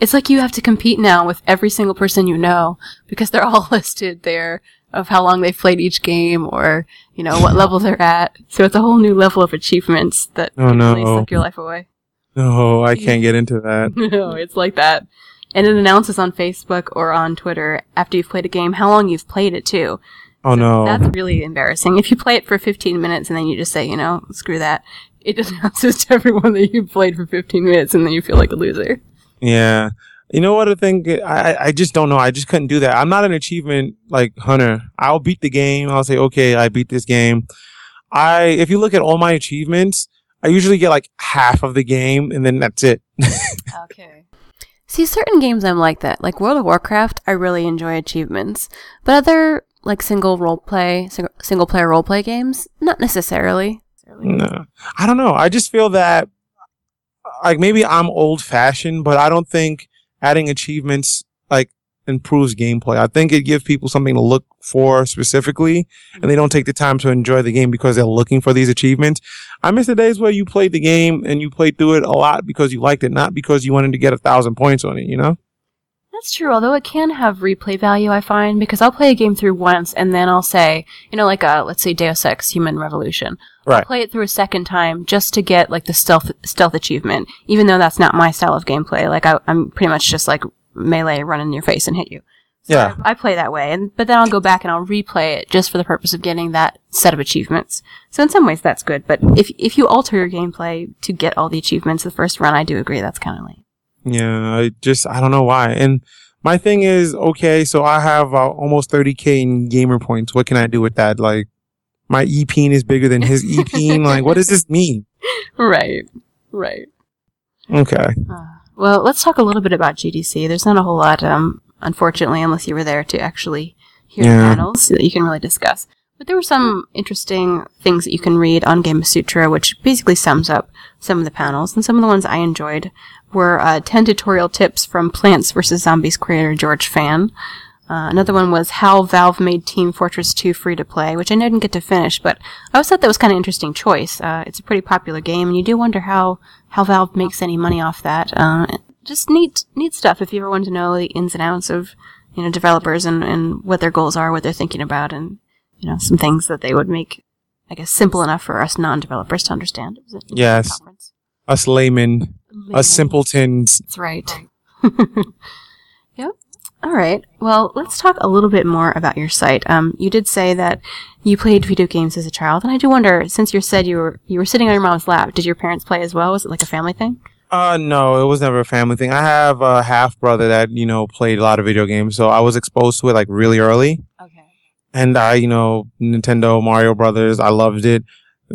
it's like you have to compete now with every single person you know because they're all <laughs> listed there of how long they've played each game or, you know, what level they're at. So it's a whole new level of achievements that Oh, can really no. suck your life away. No, I can't get into that. <laughs> no, it's like that. And it announces on Facebook or on Twitter after you've played a game how long you've played it too. Oh no. That's really embarrassing. If you play it for 15 minutes and then you just say, you know, screw that, it <laughs> announces to everyone that you've played for 15 minutes and then you feel like a loser. Yeah. You know what I think? I, I- I just don't know. I just couldn't do that. I'm not an achievement like hunter. I'll beat the game. I'll say, okay, I beat this game. I, if you look at all my achievements, I usually get like half of the game and then that's it. <laughs> Okay. See, certain games I'm like that. Like World of Warcraft, I really enjoy achievements. But other, like single role play, single player role play games, not necessarily. no. I don't know. I just feel that like maybe I'm old fashioned, but I don't think adding achievements like improves gameplay. I think it gives people something to look for specifically and they don't take the time to enjoy the game because they're looking for these achievements. I miss the days where you played the game and you played through it a lot because you liked it, not because you wanted to get a thousand points on it, you know? That's true, although it can have replay value, I find, because I'll play a game through once and then I'll say, you know, like, uh, let's say Deus Ex Human Revolution. Right. I'll play it through a second time just to get, like, the stealth, stealth achievement, even though that's not my style of gameplay. Like, I, I'm pretty much just like melee, run in your face and hit you. So Yeah. I, I play that way, and but then I'll go back and I'll replay it just for the purpose of getting that set of achievements. So in some ways that's good, but if if you alter your gameplay to get all the achievements the first run, I do agree that's kind of lame. Yeah, I just I don't know why. And my thing is, okay, so I have uh, almost 30k in gamer points. What can I do with that? Like, my e peen is bigger than his e peen. like, what does this mean? <laughs> Right, right. Okay. Uh, well, let's talk a little bit about GDC. There's not a whole lot, um, unfortunately, unless you were there to actually hear Yeah. the panels that you can really discuss. But there were some interesting things that you can read on Gamasutra, which basically sums up some of the panels. And some of the ones I enjoyed were uh, 10 tutorial tips from Plants vs. Zombies creator George Fan. Uh, another one was how Valve made Team Fortress 2 free to play, which I didn't get to finish, but I always thought that was kind of interesting choice. Uh, it's a pretty popular game, and you do wonder how, how Valve makes any money off that. Uh, just neat, neat stuff if you ever want to know the ins and outs of, you know, developers and, and what their goals are, what they're thinking about, and, you know, some things that they would make, I guess, simple enough for us non-developers to understand. It was an interesting Yes. conference. Us laymen, Us simpletons. That's right. <laughs> yep. All right. Well, let's talk a little bit more about your site. Um, you did say that you played video games as a child, and I do wonder, since you said you were you were sitting on your mom's lap, did your parents play as well? Was it like a family thing? Uh, no, it was never a family thing. I have a half brother that, you know, played a lot of video games. So I was exposed to it like really early. Okay. And I, you know, Nintendo, Mario Brothers, I loved it.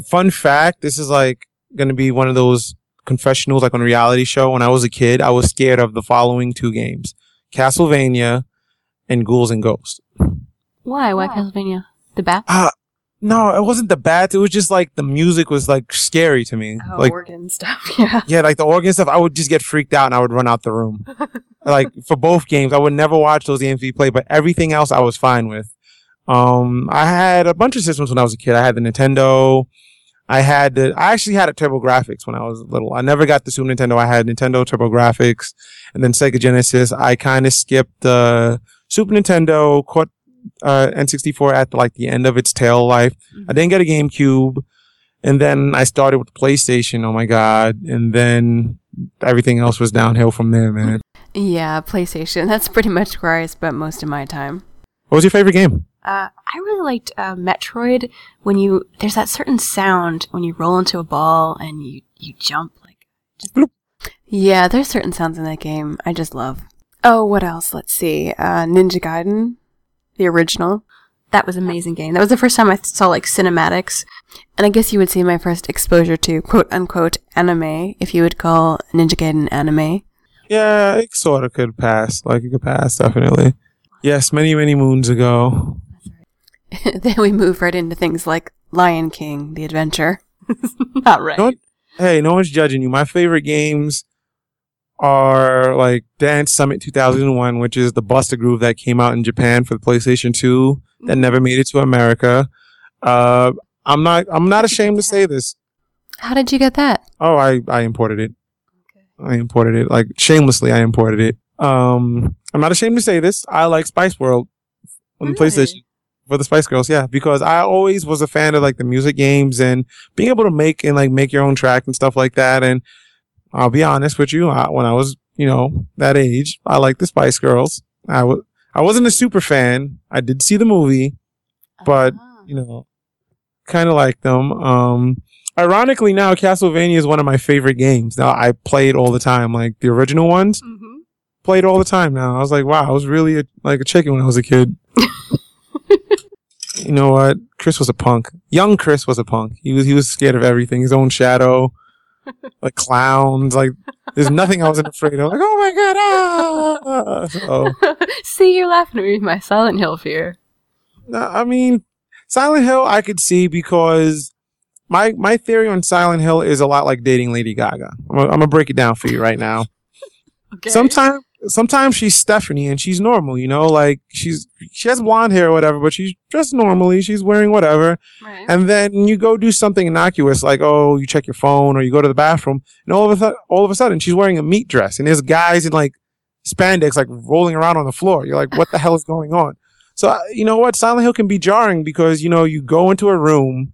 Fun fact, this is like going to be one of those confessionals like on a reality show. When I was a kid, I was scared of the following two games. Castlevania and Ghouls and Ghosts. Why? Why Castlevania? The bat? Ah, no, it wasn't the bats. It was just like the music was like scary to me. Oh, like, organ stuff. <laughs> Yeah. yeah, like the organ stuff, I would just get freaked out and I would run out the room. <laughs> like for both games, I would never watch those games we play, but everything else I was fine with. Um, I had a bunch of systems when I was a kid. I had the Nintendo. I had the, I actually had a TurboGrafx when I was little. I never got the Super Nintendo. I had Nintendo TurboGrafx and then Sega Genesis. I kind of skipped the Super Nintendo, caught, uh, N64 at like the end of its tail life. I didn't get a GameCube. And then I started with the PlayStation. Oh my God. And then everything else was downhill from there, man. Yeah, PlayStation. <laughs> That's pretty much where I spent most of my time. What was your favorite game? Uh, I really liked uh, Metroid when you there's that certain sound when you roll into a ball and you you jump like. Just... Bloop. Yeah, there's certain sounds in that game I just love. Oh, what else? Let's see. Uh, Ninja Gaiden, the original. That was an amazing game. That was the first time I saw like cinematics, and I guess you would see my first exposure to quote unquote anime, if you would call Ninja Gaiden anime. Yeah, it sort of could pass. Like it could pass, definitely. Yes, many, many moons ago. <laughs> then we move right into things like Lion King, the adventure. <laughs> Not right. Know what? Hey, no one's judging you. My favorite games are like Dance Summit 2001, which is the Bust A Groove that came out in Japan for the PlayStation 2 that never made it to America. Uh, I'm not, I'm not ashamed to say this. How did you get that? Oh, I, I imported it. I imported it. Like shamelessly, I imported it. Um, I'm not ashamed to say this. I like Spice World on the? PlayStation for the Spice Girls. Yeah, because I always was a fan of like the music games and being able to make and like make your own track and stuff like that. And I'll be honest with you, I, when I was, you know, that age, I liked the Spice Girls. I was, I wasn't a super fan. I did see the movie, But- Ah. you know, kind of like them. Um, ironically, now Castlevania is one of my favorite games. Now I play it all the time, like the original ones. Mhm. Played all the time. Now I was like, wow, I was really a, like a chicken when I was a kid. You know what? Chris was a punk. Young Chris was a punk. He was he was scared of everything. His own shadow, <laughs> like clowns. Like there's nothing I wasn't afraid of. Like oh my god! Ah! So <laughs> See, you're laughing at me with my Silent Hill fear. No, I mean, Silent Hill, I could see because my my theory on Silent Hill is a lot like dating Lady Gaga. I'm gonna, I'm gonna break it down for you right now. <laughs> Okay. Sometimes, sometimes she's Stefani and she's normal. You know, like she's she has blonde hair or whatever, but she's dressed normally. She's wearing whatever, Right. and then you go do something innocuous like oh, you check your phone or you go to the bathroom, and all of a th- all of a sudden she's wearing a meat dress, and there's guys in like spandex like rolling around on the floor. You're like, what the hell is going on? So uh, you know what? Silent Hill can be jarring because you know you go into a room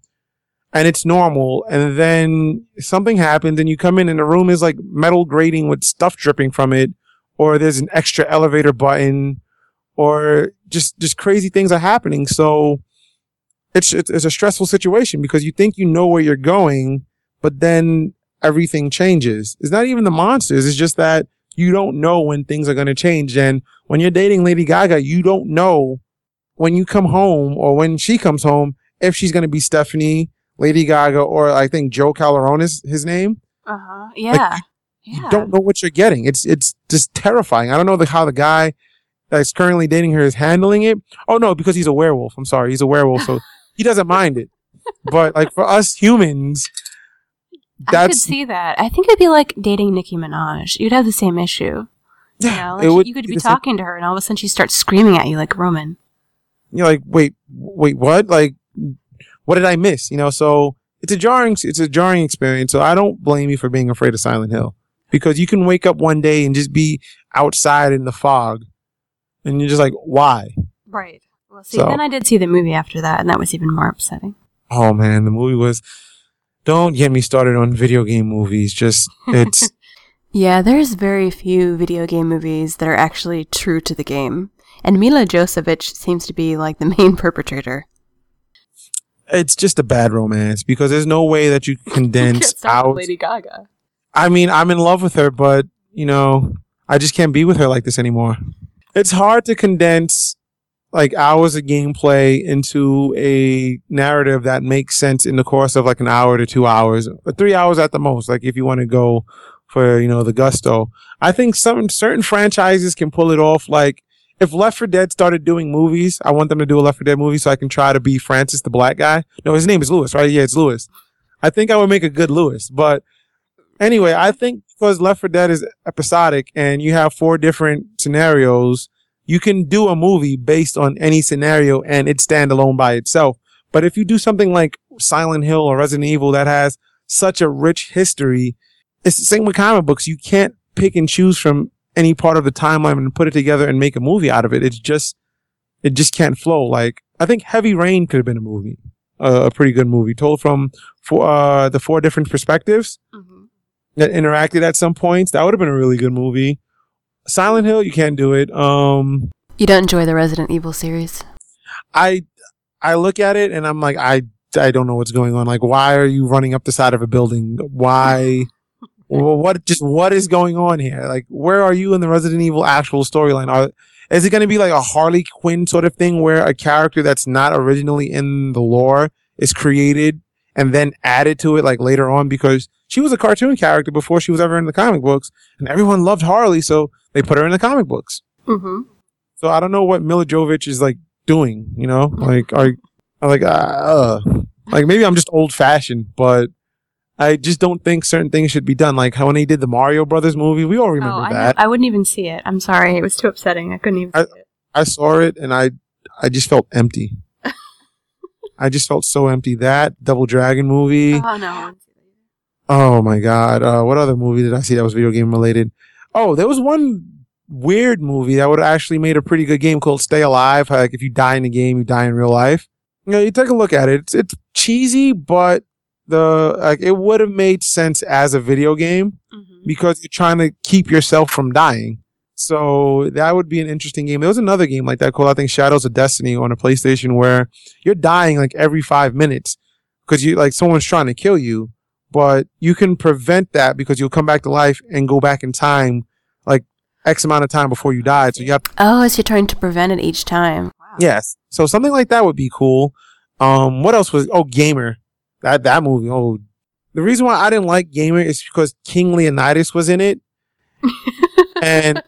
and it's normal, and then something happens, and you come in, and the room is like metal grating with stuff dripping from it, or there's an extra elevator button, or just just crazy things are happening. So it's it's, a stressful situation because you think you know where you're going, but then everything changes. It's not even the monsters. It's just that you don't know when things are going to change. And when you're dating Lady Gaga, you don't know when you come home or when she comes home if she's going to be Stefani, Lady Gaga, or I think Jo Calderone is his name. Uh huh. Yeah. you, yeah. You don't know what you're getting. It's it's just terrifying. I don't know the, how the guy that's currently dating her is handling it. Oh no, because he's a werewolf. I'm sorry, he's a werewolf, so he doesn't <laughs> mind it. But like for us humans, I could see that. I think it'd be like dating Nicki Minaj. You'd have the same issue. You <sighs> yeah, know, like would you could be be the same- talking to her, and all of a sudden she starts screaming at you like Roman. you're like, wait, wait, what? Like, what did I miss? You know, so it's a jarring, it's a jarring experience. So I don't blame you for being afraid of Silent Hill because you can wake up one day and just be outside in the fog and you're just like, why? Right. Well, see, So- then I did see the movie after that, and that was even more upsetting. Oh man, the movie was, don't get me started on video game movies. Just, it's, <laughs> Yeah, there's very few video game movies that are actually true to the game. And Milla Jovovich seems to be like the <laughs> main perpetrator. it's just a bad romance because there's no way that you <laughs> condense out. Lady Gaga. I mean, I'm in love with her, but you know, I just can't be with her like this anymore. It's hard to condense like hours of gameplay into a narrative that makes sense in the course of like an hour to two hours, or three hours at the most. Like if you want to go for you know the gusto, I think some certain franchises can pull it off. Like if Left 4 Dead started doing movies, I want them to do a Left 4 Dead movie so I can try to be Francis the black guy. No, his name is Lewis, right? Yeah, it's Lewis. I think I would make a good Lewis, but anyway, I think because Left 4 Dead is episodic and you have four different scenarios, you can do a movie based on any scenario and it stand alone by itself. But if you do something like Silent Hill or Resident Evil that has such a rich history, it's the same with comic books. You can't pick and choose from any part of the timeline and put it together and make a movie out of it. It's just, it just can't flow. Like, I think Heavy Rain could have been a movie, uh, a pretty good movie told from four, uh, the four different perspectives Mm-hmm. That interacted at some points. That would have been a really good movie. Silent Hill, you can't do it. Um, You don't enjoy the Resident Evil series? I, I look at it and I'm like, I, I don't know what's going on. Like, why are you running up the side of a building? Why? <laughs> well, what, just what is going on here? Like, where are you in the Resident Evil actual storyline? Are, is it going to be like a Harley Quinn sort of thing where a character that's not originally in the lore is created and then added to it like later on because she was a cartoon character before she was ever in the comic books and everyone loved Harley, so they put her in the comic books. Mm-hmm. So I don't know what Milla Jovovich is like doing, you know, like are, are like, uh, uh, like maybe I'm just old fashioned, but I just don't think certain things should be done. Like how when they did the Mario Brothers movie, we all Oh, remember I, that. know- I wouldn't even see it. I'm sorry. It was too upsetting. I couldn't even I- see it. I saw it and I, I just felt empty. <laughs> I just felt so empty. That Double Dragon movie. Oh, no. I wouldn't see it. Oh my god. Uh, what other movie did I see that was video game related? Oh, there was one weird movie that would have actually made a pretty good game called Stay Alive. Like if you die in the game, you die in real life. You know, you take a look at it. It's, it's cheesy, but the like it would have made sense as a video game Mhm. because you're trying to keep yourself from dying. So that would be an interesting game. There was another game like that called I think Shadows of Destiny on a PlayStation where you're dying like every five minutes because you like someone's trying to kill you, but you can prevent that because you'll come back to life and go back in time like X amount of time before you died. So you have Oh, as you're trying to prevent it each time. Wow. yes. So something like that would be cool. Um, what else was? Oh, Gamer. That that movie. Oh, the reason why I didn't like Gamer is because King Leonidas was in it, <laughs> and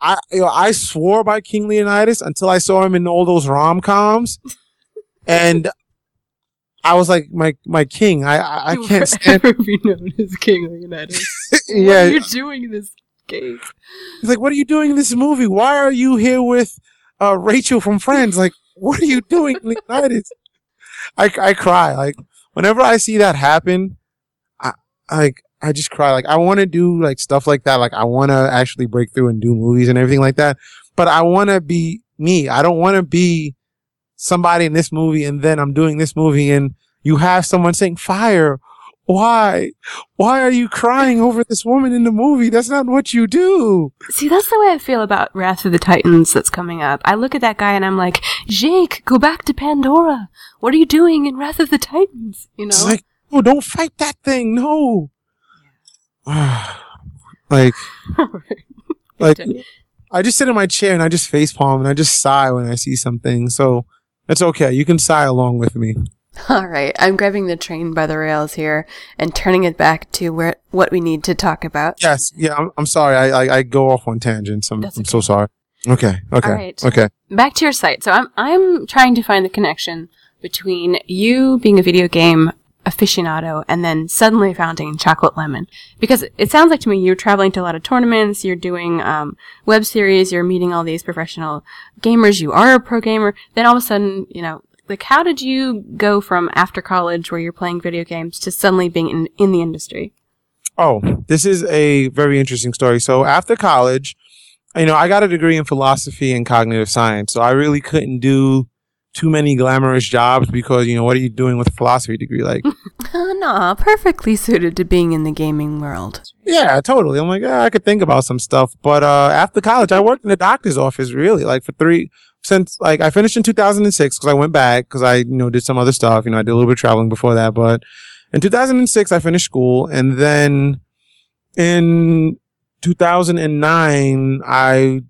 I you know, I swore by King Leonidas until I saw him in all those rom coms, and I was like, my my king. I I, I <laughs> can't stand. <laughs> be known as King Leonidas. <laughs> yeah, What are you doing this game? He's like, "What are you doing in this movie? Why are you here with uh, Rachel from Friends? Like, what are you doing, Leonidas?" I I cry like whenever I see that happen. I like I just cry. Like I want to do like stuff like that. Like I want to actually break through and do movies and everything like that. But I want to be me. I don't want to be somebody in this movie and then I'm doing this movie and you have someone saying fire. Why? Why are you crying over this woman in the movie? That's not what you do. See, that's the way I feel about Wrath of the Titans that's coming up. I look at that guy and I'm like, Jake, go back to Pandora. What are you doing in Wrath of the Titans? You know? It's like, oh, don't fight that thing. No. <sighs> like, <laughs> like, I just sit in my chair and I just face palm and I just sigh when I see something. So it's okay. You can sigh along with me. All right, I'm grabbing the train by the rails here and turning it back to where what we need to talk about. Yes, yeah. I'm, I'm sorry. I, I, I go off on tangents. I'm, That's I'm okay. so sorry. Okay. Okay. All right. Okay. Back to your site. So I'm I'm trying to find the connection between you being a video game aficionado and then suddenly founding Chocolate Lemon because it sounds like to me you're traveling to a lot of tournaments, you're doing um, web series, you're meeting all these professional gamers, you are a pro gamer. Then all of a sudden, you know, like how did you go from after college where you're playing video games to suddenly being in, in the industry? Oh, this is a very interesting story. So after college, you know, I got a degree in philosophy and cognitive science. So I really couldn't do too many glamorous jobs because, you know, what are you doing with a philosophy degree? Like, <laughs> Oh, no, perfectly suited to being in the gaming world. yeah, totally. I'm like, ah, I could think about some stuff. But, uh, after college, I worked in the doctor's office really like for three, since like I finished in 2006 because I went back because I, you know, did some other stuff. You know, I did a little bit of traveling before that, but in 2006, I finished school and then in 2009, I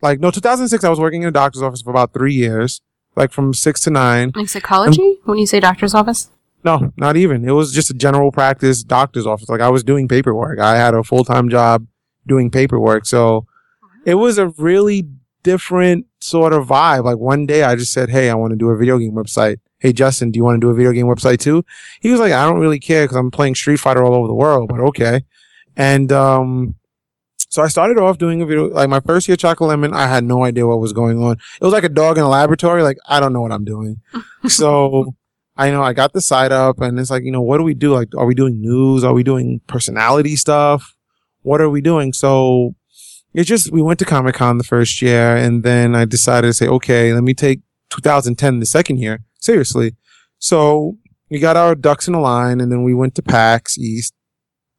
like, no, 2006, I was working in a doctor's office for about three years, like from six to nine. Like psychology? when you say doctor's office? No, not even. It was just a general practice doctor's office. Like I was doing paperwork. I had a full time job doing paperwork. So it was a really different sort of vibe. Like one day I just said, Hey, I want to do a video game website. Hey, Justin, do you want to do a video game website too? He was like, I don't really care because I'm playing Street Fighter all over the world, but okay. And, um, so I started off doing a video, like my first year Chocolate Lemon, I had no idea what was going on. It was like a dog in a laboratory. Like, I don't know what I'm doing. <laughs> so I know I got the site up and it's like, you know, what do we do? Like, are we doing news? Are we doing personality stuff? What are we doing? So it's just, we went to Comic Con the first year and then I decided to say, okay, let me take 2010, the second year, seriously. So we got our ducks in a line and then we went to PAX East.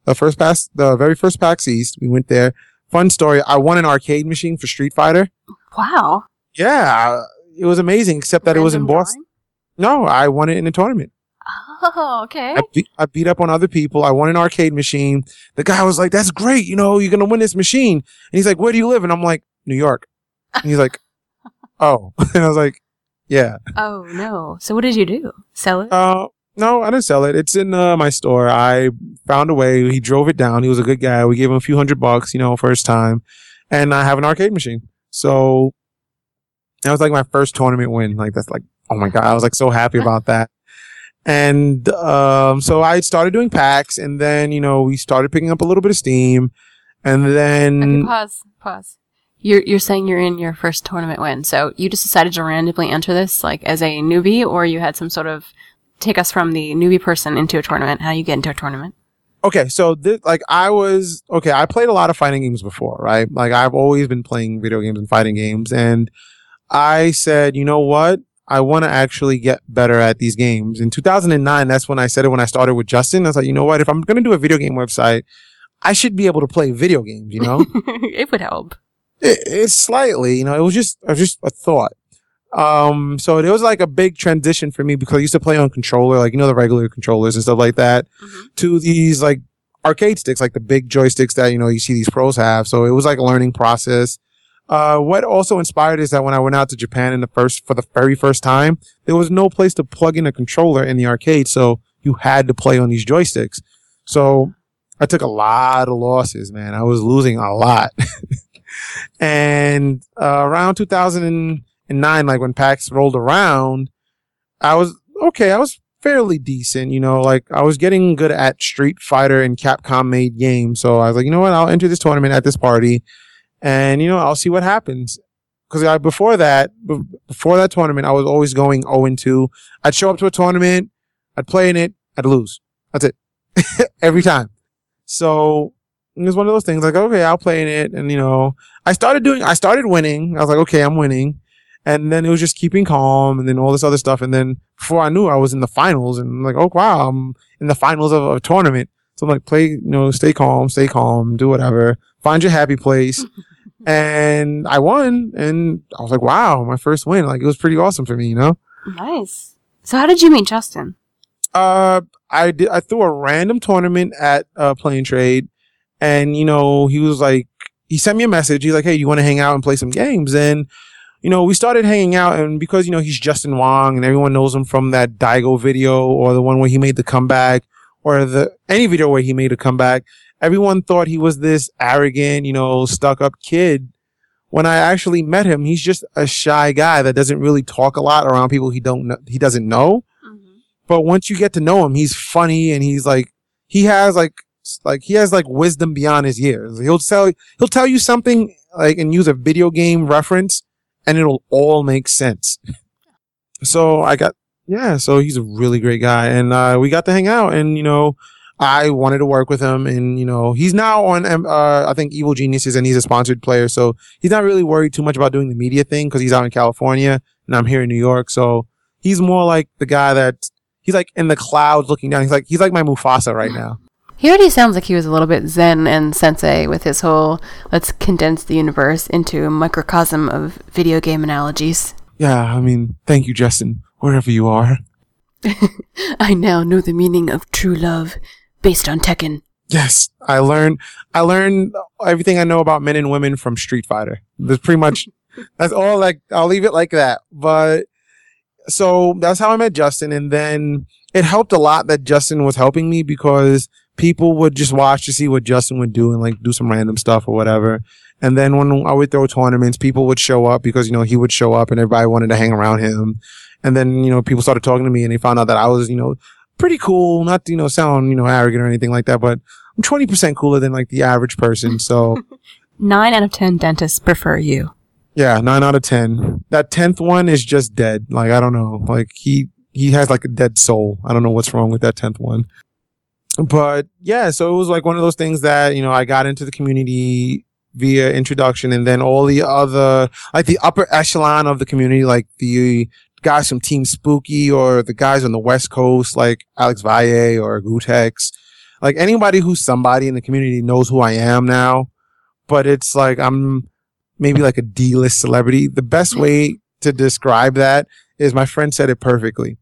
The first PAX, the very first PAX East, we went there. Fun story. I won an arcade machine for Street Fighter. Wow. Yeah. It was amazing, except that it was in Random Boston. No, I won it in a tournament. Oh, okay. I beat, I beat up on other people. I won an arcade machine. The guy was like, that's great. You know, you're going to win this machine. And he's like, where do you live? And I'm like, New York. And he's like, <laughs> oh. <laughs> And I was like, yeah. Oh no. So what did you do? Sell it? Uh, no, I didn't sell it. It's in uh, my store. I found a way. He drove it down. He was a good guy. We gave him a few hundred bucks, you know, first time. And I have an arcade machine. So that was like my first tournament win. Like that's like, oh my God. I was like so happy about that. And, um, so I started doing PAX and then, you know, we started picking up a little bit of steam and then. okay, pause. Pause. You're you're saying you're in your first tournament win. So you just decided to randomly enter this like as a newbie, or you had some sort of take us from the newbie person into a tournament. How you get into a tournament? okay, so this, like I was, okay, I played a lot of fighting games before, right? Like I've always been playing video games and fighting games and I said, you know what? I want to actually get better at these games. In 2009, that's when I said it when I started with Justin. I was like, you know what? If I'm going to do a video game website, I should be able to play video games, you know? <laughs> it would help. it, it's slightly, you know, it was just, it was just a thought. Um, so it was like a big transition for me because I used to play on controller, like, you know, the regular controllers and stuff like that Mhm. to these like arcade sticks, like the big joysticks that, you know, you see these pros have. So it was like a learning process. Uh, what also inspired is that when I went out to Japan in the first, for the very first time, there was no place to plug in a controller in the arcade. So you had to play on these joysticks. So I took a lot of losses, man. I was losing a lot. <laughs> and, uh, around 2009, like when PAX rolled around, I was, okay, I was fairly decent, you know, like I was getting good at Street Fighter and Capcom made games. So I was like, you know what? I'll enter this tournament at this party and, you know, I'll see what happens. Cause I, before that, b- before that tournament, I was always going 0 and 2. I'd show up to a tournament, I'd play in it, I'd lose. That's it. <laughs> Every time. So it was one of those things like, okay, I'll play in it. And, you know, I started doing, I started winning. I was like, okay, I'm winning. And then it was just keeping calm and then all this other stuff. And then before I knew I was in the finals and I'm like, oh, wow, I'm in the finals of a tournament. So I'm like, play, you know, stay calm, stay calm, do whatever, find your happy place. <laughs> and I won. And I was like, wow, my first win. Like it was pretty awesome for me, you know? Nice. So how did you meet Justin? Uh, I did, I threw a random tournament at, uh, Play N Trade and, you know, he was like, he sent me a message. He's like, Hey, you want to hang out and play some games? And, you know, we started hanging out and because, you know, he's Justin Wong and everyone knows him from that Daigo video or the one where he made the comeback or the, any video where he made a comeback. Everyone thought he was this arrogant, you know, stuck up kid. When I actually met him, he's just a shy guy that doesn't really talk a lot around people he don't know, he doesn't know. Mm-hmm. But once you get to know him, he's funny and he's like, he has like, like he has like wisdom beyond his years. He'll tell, he'll tell you something like and use a video game reference and it'll all make sense. so I got, yeah, so he's a really great guy and, uh, we got to hang out and, you know, I wanted to work with him and, you know, he's now on, um, uh, I think Evil Geniuses and he's a sponsored player. So he's not really worried too much about doing the media thing because he's out in California and I'm here in New York. So he's more like the guy that he's like in the clouds looking down. He's like, he's like my Mufasa right <laughs> now. He already sounds like he was a little bit zen and sensei with his whole let's condense the universe into a microcosm of video game analogies. Yeah. I mean, thank you, Justin, wherever you are. <laughs> I now know the meaning of true love based on Tekken. Yes. I learned, I learned everything I know about men and women from Street Fighter. That's pretty much, <laughs> that's all like, I'll leave it like that. But so that's how I met Justin. And then it helped a lot that Justin was helping me because people would just watch to see what Justin would do and like do some random stuff or whatever. And then when I would throw tournaments, people would show up because, you know, he would show up and everybody wanted to hang around him. And then, you know, people started talking to me and they found out that I was, you know, pretty cool, not, you know, sound, you know, arrogant or anything like that, but I'm 20% cooler than like the average person. So <laughs> Nine out of ten dentists prefer you. yeah, nine out of 10. That 10th one is just dead. Like, I don't know. Like he, he has like a dead soul. I don't know what's wrong with that 10th one. But yeah, so it was like one of those things that, you know, I got into the community via introduction and then all the other, like the upper echelon of the community, like the guys from Team Spooky or the guys on the West Coast, like Alex Valle or Gootecks, like anybody who's somebody in the community knows who I am now. But it's like I'm maybe like a D-list celebrity. The best mm. way to describe that is my friend said it perfectly.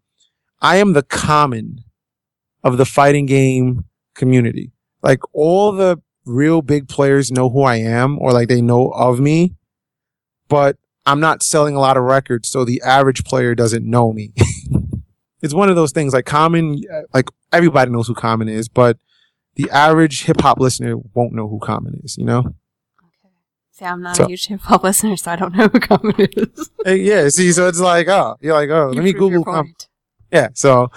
I am the common of the fighting game community. Like all the real big players know who I am or like they know of me, but I'm not selling a lot of records. So the average player doesn't know me. <laughs> it's one of those things like common, uh, like everybody knows who common is, but the average hip hop listener won't know who common is, you know? Okay. See, I'm not So- a huge hip hop listener, so I don't know who Common is. Yeah. See, so it's like, oh, you're like, oh, You let me Google common. Yeah. So,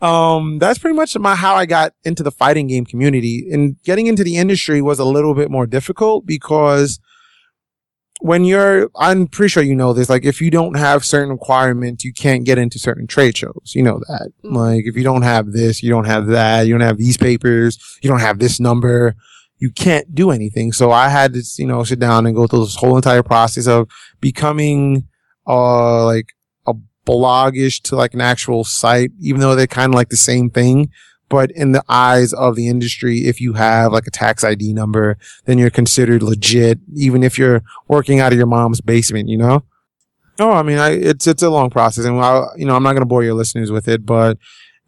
um, that's pretty much my, how I got into the fighting game community and getting into the industry was a little bit more difficult because when you're, I'm pretty sure you know this, like if you don't have certain requirements, you can't get into certain trade shows. You know that. Mhm. Like if you don't have this, you don't have that, you don't have these papers, you don't have this number, you can't do anything. So I had to, you know, sit down and go through this whole entire process of becoming, uh, like blogish to like an actual site, even though they're kind of like the same thing. But in the eyes of the industry, if you have like a tax ID number, then you're considered legit, even if you're working out of your mom's basement, you know? No, I mean, I, it's, it's a long process and I, you know, I'm not going to bore your listeners with it, but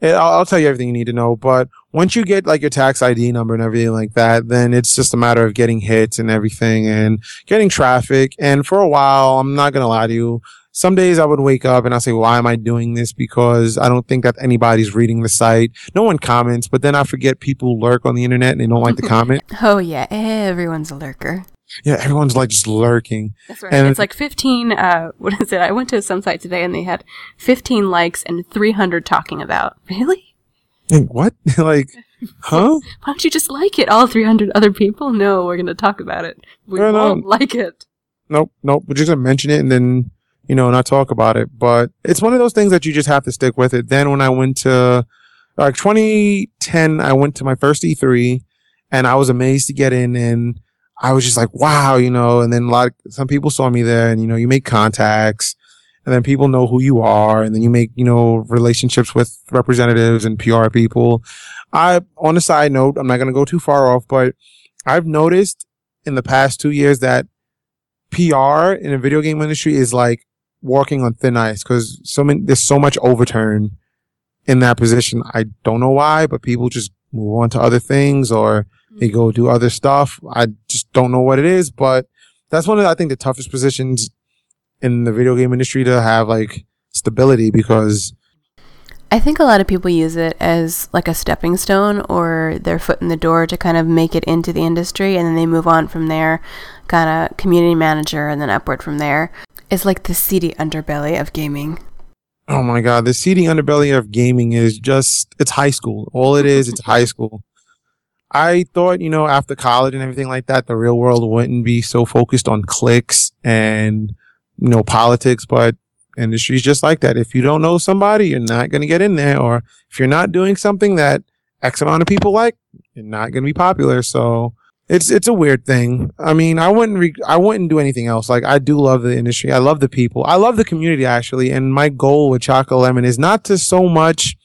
it, I'll, I'll tell you everything you need to know. But once you get like your tax ID number and everything like that, then it's just a matter of getting hits and everything and getting traffic. And for a while, I'm not going to lie to you. Some days I would wake up and I say, why am I doing this? Because I don't think that anybody's reading the site. No one comments, but then I forget people lurk on the internet and they don't like to comment. <laughs> Oh yeah, everyone's a lurker. Yeah, everyone's like just lurking. That's right. And- it's like 15, uh, <laughs> what is it? I went to some site today and they had 15 likes and 300 talking about. Really? Like, what? <laughs> like, huh? Why don't you just like it? All 300 other people? No, we're going to talk about it. We won't like it. Nope, nope. We're just gonna mention it and then, you know, not talk about it. But it's one of those things that you just have to stick with it. Then when I went to, like 2010, I went to my first E3 and I was amazed to get in and I was just like, wow, you know, and then a lot of, some people saw me there and, you know, you make contacts and then people know who you are and then you make, you know, relationships with representatives and PR people. I, on a side note, I'm not going to go too far off, but I've noticed in the past two years that PR in the video game industry is like walking on thin ice because so many, there's so much overturn in that position. I don't know why, but people just move on to other things or they mm. go do other stuff. I just don't know what it is, but that's one of the, I think the toughest positions in the video game industry to have like stability because I think a lot of people use it as like a stepping stone or their foot in the door to kind of make it into the industry and then they move on from there, kind of community manager and then upward from there. It's like the seedy underbelly of gaming. Oh my god, the seedy underbelly of gaming is just it's high school. All it is, it's high school. I thought, you know, after college and everything like that, the real world wouldn't be so focused on clicks and, you know, politics, but industry's just like that. If you don't know somebody, you're not going to get in there. Or if you're not doing something that X amount of people like, you're not going to be popular. So it's, it's a weird thing. I mean, I wouldn't, re- I wouldn't do anything else. Like I do love the industry. I love the people. I love the community actually. And my goal with Chocolate Lemon is not to so much,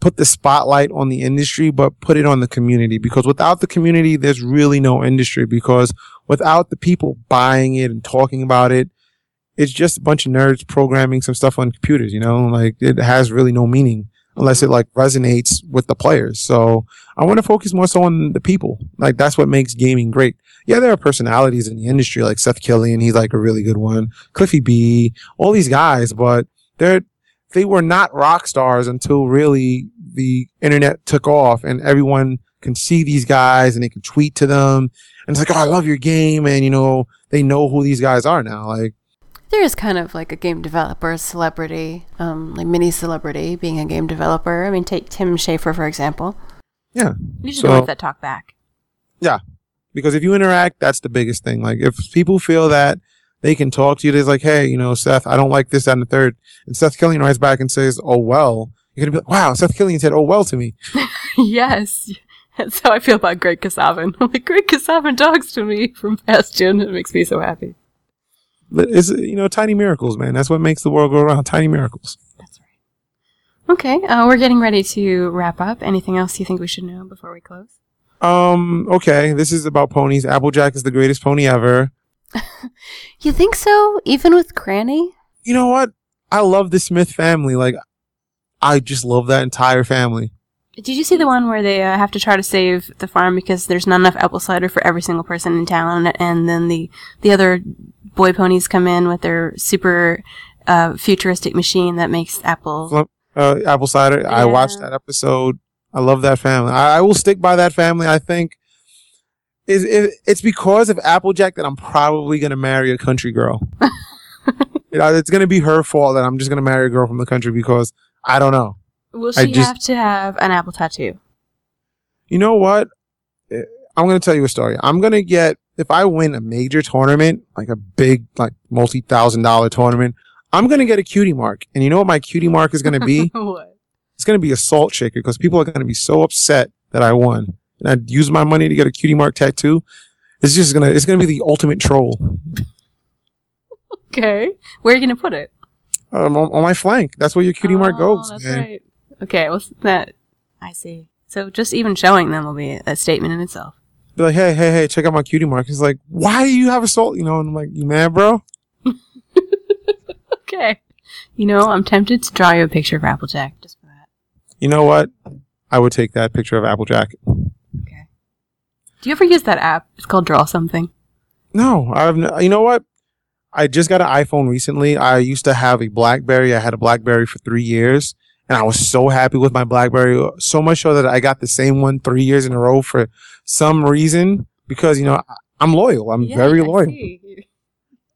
put the spotlight on the industry, but put it on the community because without the community, there's really no industry because without the people buying it and talking about it, it's just a bunch of nerds programming some stuff on computers, you know, like it has really no meaning unless it like resonates with the players. So I want to focus more so on the people. Like that's what makes gaming great. Yeah, there are personalities in the industry like Seth Killian. He's like a really good one. Cliffy B, all these guys, but they're, they were not rock stars until really the internet took off and everyone can see these guys and they can tweet to them. And it's like, oh, I love your game. And, you know, they know who these guys are now. Like, there is kind of like a game developer celebrity, um, like mini celebrity being a game developer. I mean, take Tim Schafer, for example. Yeah. You should so, that talk back. Yeah. Because if you interact, that's the biggest thing. Like, if people feel that they can talk to you. They're like, hey, you know, Seth, I don't like this, that, and the third. And Seth Killian writes back and says, oh, well. You're going to be like, wow, Seth Killian said, oh, well to me. <laughs> yes. That's how I feel about Greg Kasavin. <laughs> I'm like, Greg Kasavin talks to me from Bastion. And it makes me so happy. It's, you know, tiny miracles, man. That's what makes the world go around. Tiny miracles. That's right. Okay. Uh, we're getting ready to wrap up. Anything else you think we should know before we close? Um, okay. This is about ponies. Applejack is the greatest pony ever. <laughs> you think so? Even with Granny? You know what? I love the Smith family. Like, I just love that entire family. Did you see the one where they uh, have to try to save the farm because there's not enough apple cider for every single person in town, and then the the other boy ponies come in with their super uh, futuristic machine that makes apples. Uh, apple cider. Yeah. I watched that episode. I love that family. I, I will stick by that family. I think is it, it's because of Applejack that I'm probably gonna marry a country girl. <laughs> you know, it's gonna be her fault that I'm just gonna marry a girl from the country because I don't know. Will she just, have to have an apple tattoo? You know what? Eh, I'm gonna tell you a story. I'm gonna get if I win a major tournament, like a big, like multi thousand dollar tournament, I'm gonna get a cutie mark. And you know what my cutie mark is gonna be? <laughs> what? It's gonna be a salt shaker because people are gonna be so upset that I won and I'd use my money to get a cutie mark tattoo, it's just gonna it's gonna be the ultimate troll. Okay, where are you gonna put it? Um, on, on my flank. That's where your cutie oh, mark goes. That's man. right. Okay, well that I see. So just even showing them will be a statement in itself. Be like, hey, hey, hey, check out my cutie mark. He's like, why do you have a salt? You know, and I'm like, you mad, bro? <laughs> okay. You know, I'm tempted to draw you a picture of Applejack just for that. You know what? I would take that picture of Applejack. Okay. Do you ever use that app? It's called Draw Something. No, I've. You know what? I just got an iPhone recently. I used to have a BlackBerry. I had a BlackBerry for three years, and I was so happy with my BlackBerry. So much so that I got the same one three years in a row for some reason because you know I'm loyal. I'm yeah, very loyal.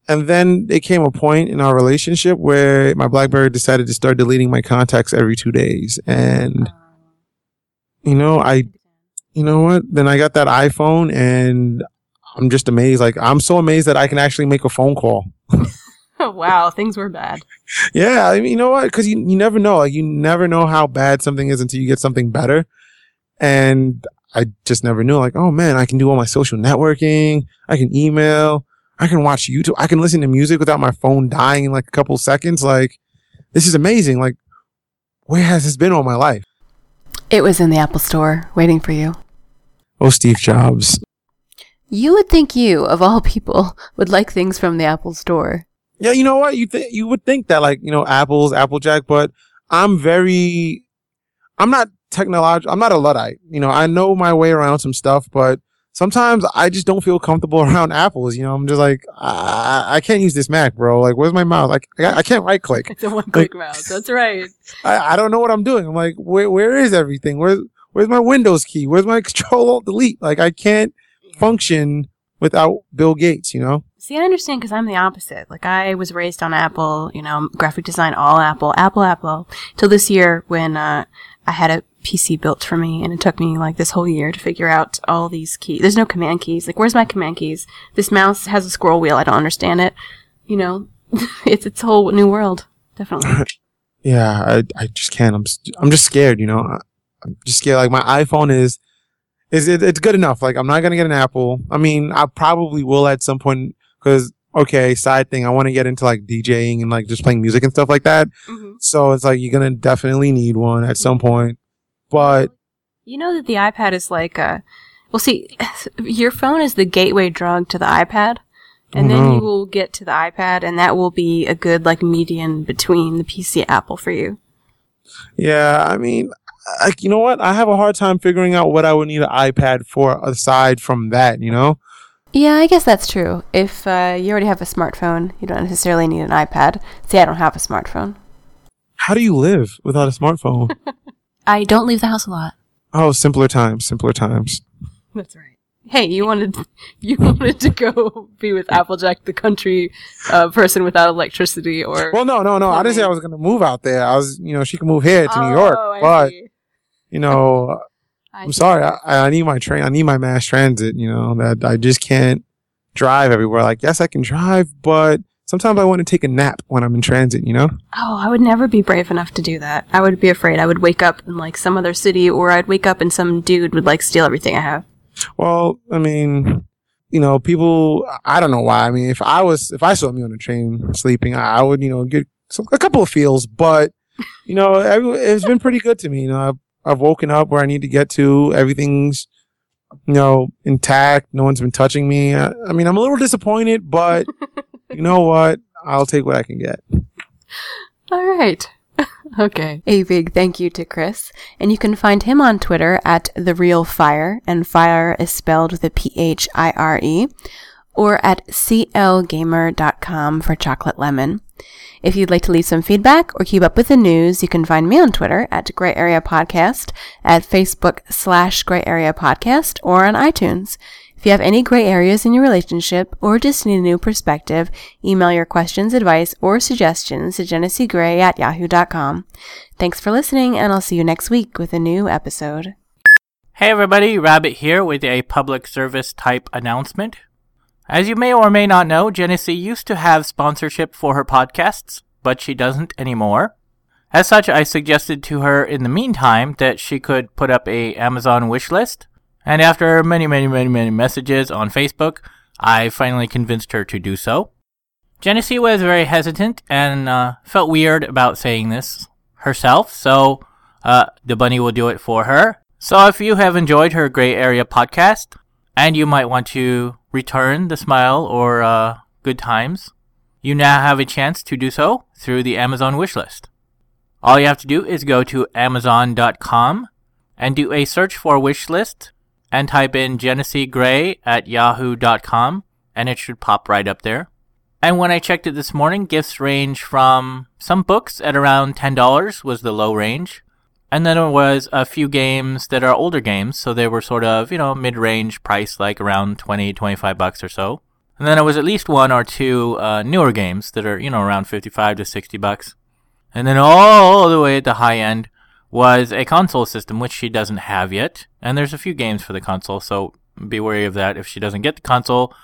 And then it came a point in our relationship where my BlackBerry decided to start deleting my contacts every two days, and you know I you know what? Then I got that iPhone and I'm just amazed. Like, I'm so amazed that I can actually make a phone call. <laughs> <laughs> wow, things were bad. Yeah, I mean, you know what? Because you, you never know. Like, you never know how bad something is until you get something better. And I just never knew like, oh man, I can do all my social networking. I can email. I can watch YouTube. I can listen to music without my phone dying in like a couple seconds. Like, this is amazing. Like, where has this been all my life? It was in the Apple Store waiting for you. Oh, Steve Jobs. You would think you, of all people, would like things from the Apple Store. Yeah, you know what? You th- you would think that like, you know, Apple's Applejack, but I'm very I'm not technological. I'm not a luddite. You know, I know my way around some stuff, but sometimes I just don't feel comfortable <laughs> around apples. You know, I'm just like, I, I can't use this Mac, bro. Like, where's my mouse? Like, I, I can't right click. <laughs> It's a one click mouse. That's right. <laughs> I, I don't know what I'm doing. I'm like, where, where is everything? Where's, where's my Windows key? Where's my control alt delete? Like, I can't function without Bill Gates, you know? See, I understand because I'm the opposite. Like, I was raised on Apple, you know, graphic design, all Apple, Apple, Apple, till this year when, uh, I had a PC built for me, and it took me like this whole year to figure out all these keys. There's no command keys. Like, where's my command keys? This mouse has a scroll wheel. I don't understand it. You know, <laughs> it's its whole new world. Definitely. <laughs> yeah, I, I just can't. I'm I'm just scared. You know, I'm just scared. Like my iPhone is is it, it's good enough. Like I'm not gonna get an Apple. I mean, I probably will at some point because okay, side thing, I want to get into like DJing and like just playing music and stuff like that. Mm-hmm. So it's like you're gonna definitely need one at some mm-hmm. point. But you know that the iPad is like a well, see, <laughs> your phone is the gateway drug to the iPad. And then mm-hmm. you will get to the iPad, and that will be a good like median between the PC Apple for you. Yeah, I mean, I, you know what? I have a hard time figuring out what I would need an iPad for aside from that. You know, yeah, I guess that's true. If uh, you already have a smartphone, you don't necessarily need an iPad. See, I don't have a smartphone. How do you live without a smartphone? <laughs> I don't leave the house a lot. Oh, simpler times, simpler times. That's right. Hey, you wanted <laughs> you wanted to go be with Applejack, the country uh, person without electricity, or well, no, no, no. I didn't say I was going to move out there. I was, you know, she can move here to oh, New York, I but see. you know, I am sorry. I, I need my train. I need my mass transit. You know that I just can't drive everywhere. Like, yes, I can drive, but sometimes I want to take a nap when I'm in transit. You know? Oh, I would never be brave enough to do that. I would be afraid. I would wake up in like some other city, or I'd wake up and some dude would like steal everything I have. Well, I mean, you know, people. I don't know why. I mean, if I was, if I saw me on the train sleeping, I, would, you know, get some, a couple of feels, but. You know, it's been pretty good to me. You know, I've woken up where I need to get to. Everything's, you know, intact. No one's been touching me. I, I mean, I'm a little disappointed, but <laughs> you know what? I'll take what I can get. All right. <laughs> okay. A big thank you to Chris. And you can find him on Twitter at The Real Phire, and fire is spelled with a P H I R E, or at clgamer.com for chocolate lemon. If you'd like to leave some feedback or keep up with the news, you can find me on Twitter at Grey Area Podcast, at Facebook slash Grey Area Podcast, or on iTunes. If you have any gray areas in your relationship or just need a new perspective, email your questions, advice, or suggestions to jeneseegrey at yahoo.com. Thanks for listening, and I'll see you next week with a new episode. Hey everybody, Rabbit here with a public service type announcement. As you may or may not know, Jenesee used to have sponsorship for her podcasts, but she doesn't anymore. As such, I suggested to her in the meantime that she could put up a Amazon wish list. And after many, many, many, many messages on Facebook, I finally convinced her to do so. Jenesee was very hesitant and uh, felt weird about saying this herself, so uh, the bunny will do it for her. So if you have enjoyed her Grey Area podcast, and you might want to return the smile or uh, good times, you now have a chance to do so through the Amazon wishlist. All you have to do is go to Amazon.com and do a search for wishlist and type in Jenesee Grey at yahoo.com and it should pop right up there. And when I checked it this morning, gifts range from some books at around $10 was the low range and then there was a few games that are older games, so they were sort of, you know, mid-range price, like around 20, 25 bucks or so. And then there was at least one or two uh, newer games that are, you know, around 55 to 60 bucks. And then all the way at the high end was a console system, which she doesn't have yet. And there's a few games for the console, so be wary of that. If she doesn't get the console,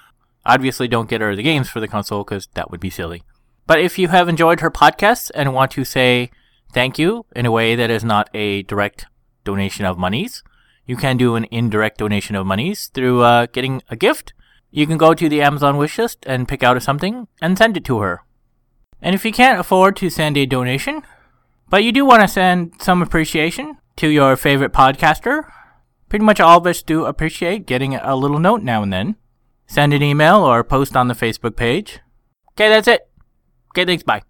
obviously don't get her the games for the console because that would be silly. But if you have enjoyed her podcasts and want to say thank you in a way that is not a direct donation of monies, You can do an indirect donation of monies through uh, getting a gift. You can go to the Amazon wishlist and pick out something and send it to her. And if you can't afford to send a donation, but you do want to send some appreciation to your favorite podcaster, pretty much all of us do appreciate getting a little note now and then. Send an email or post on the Facebook page. Okay, that's it. Okay, thanks. Bye.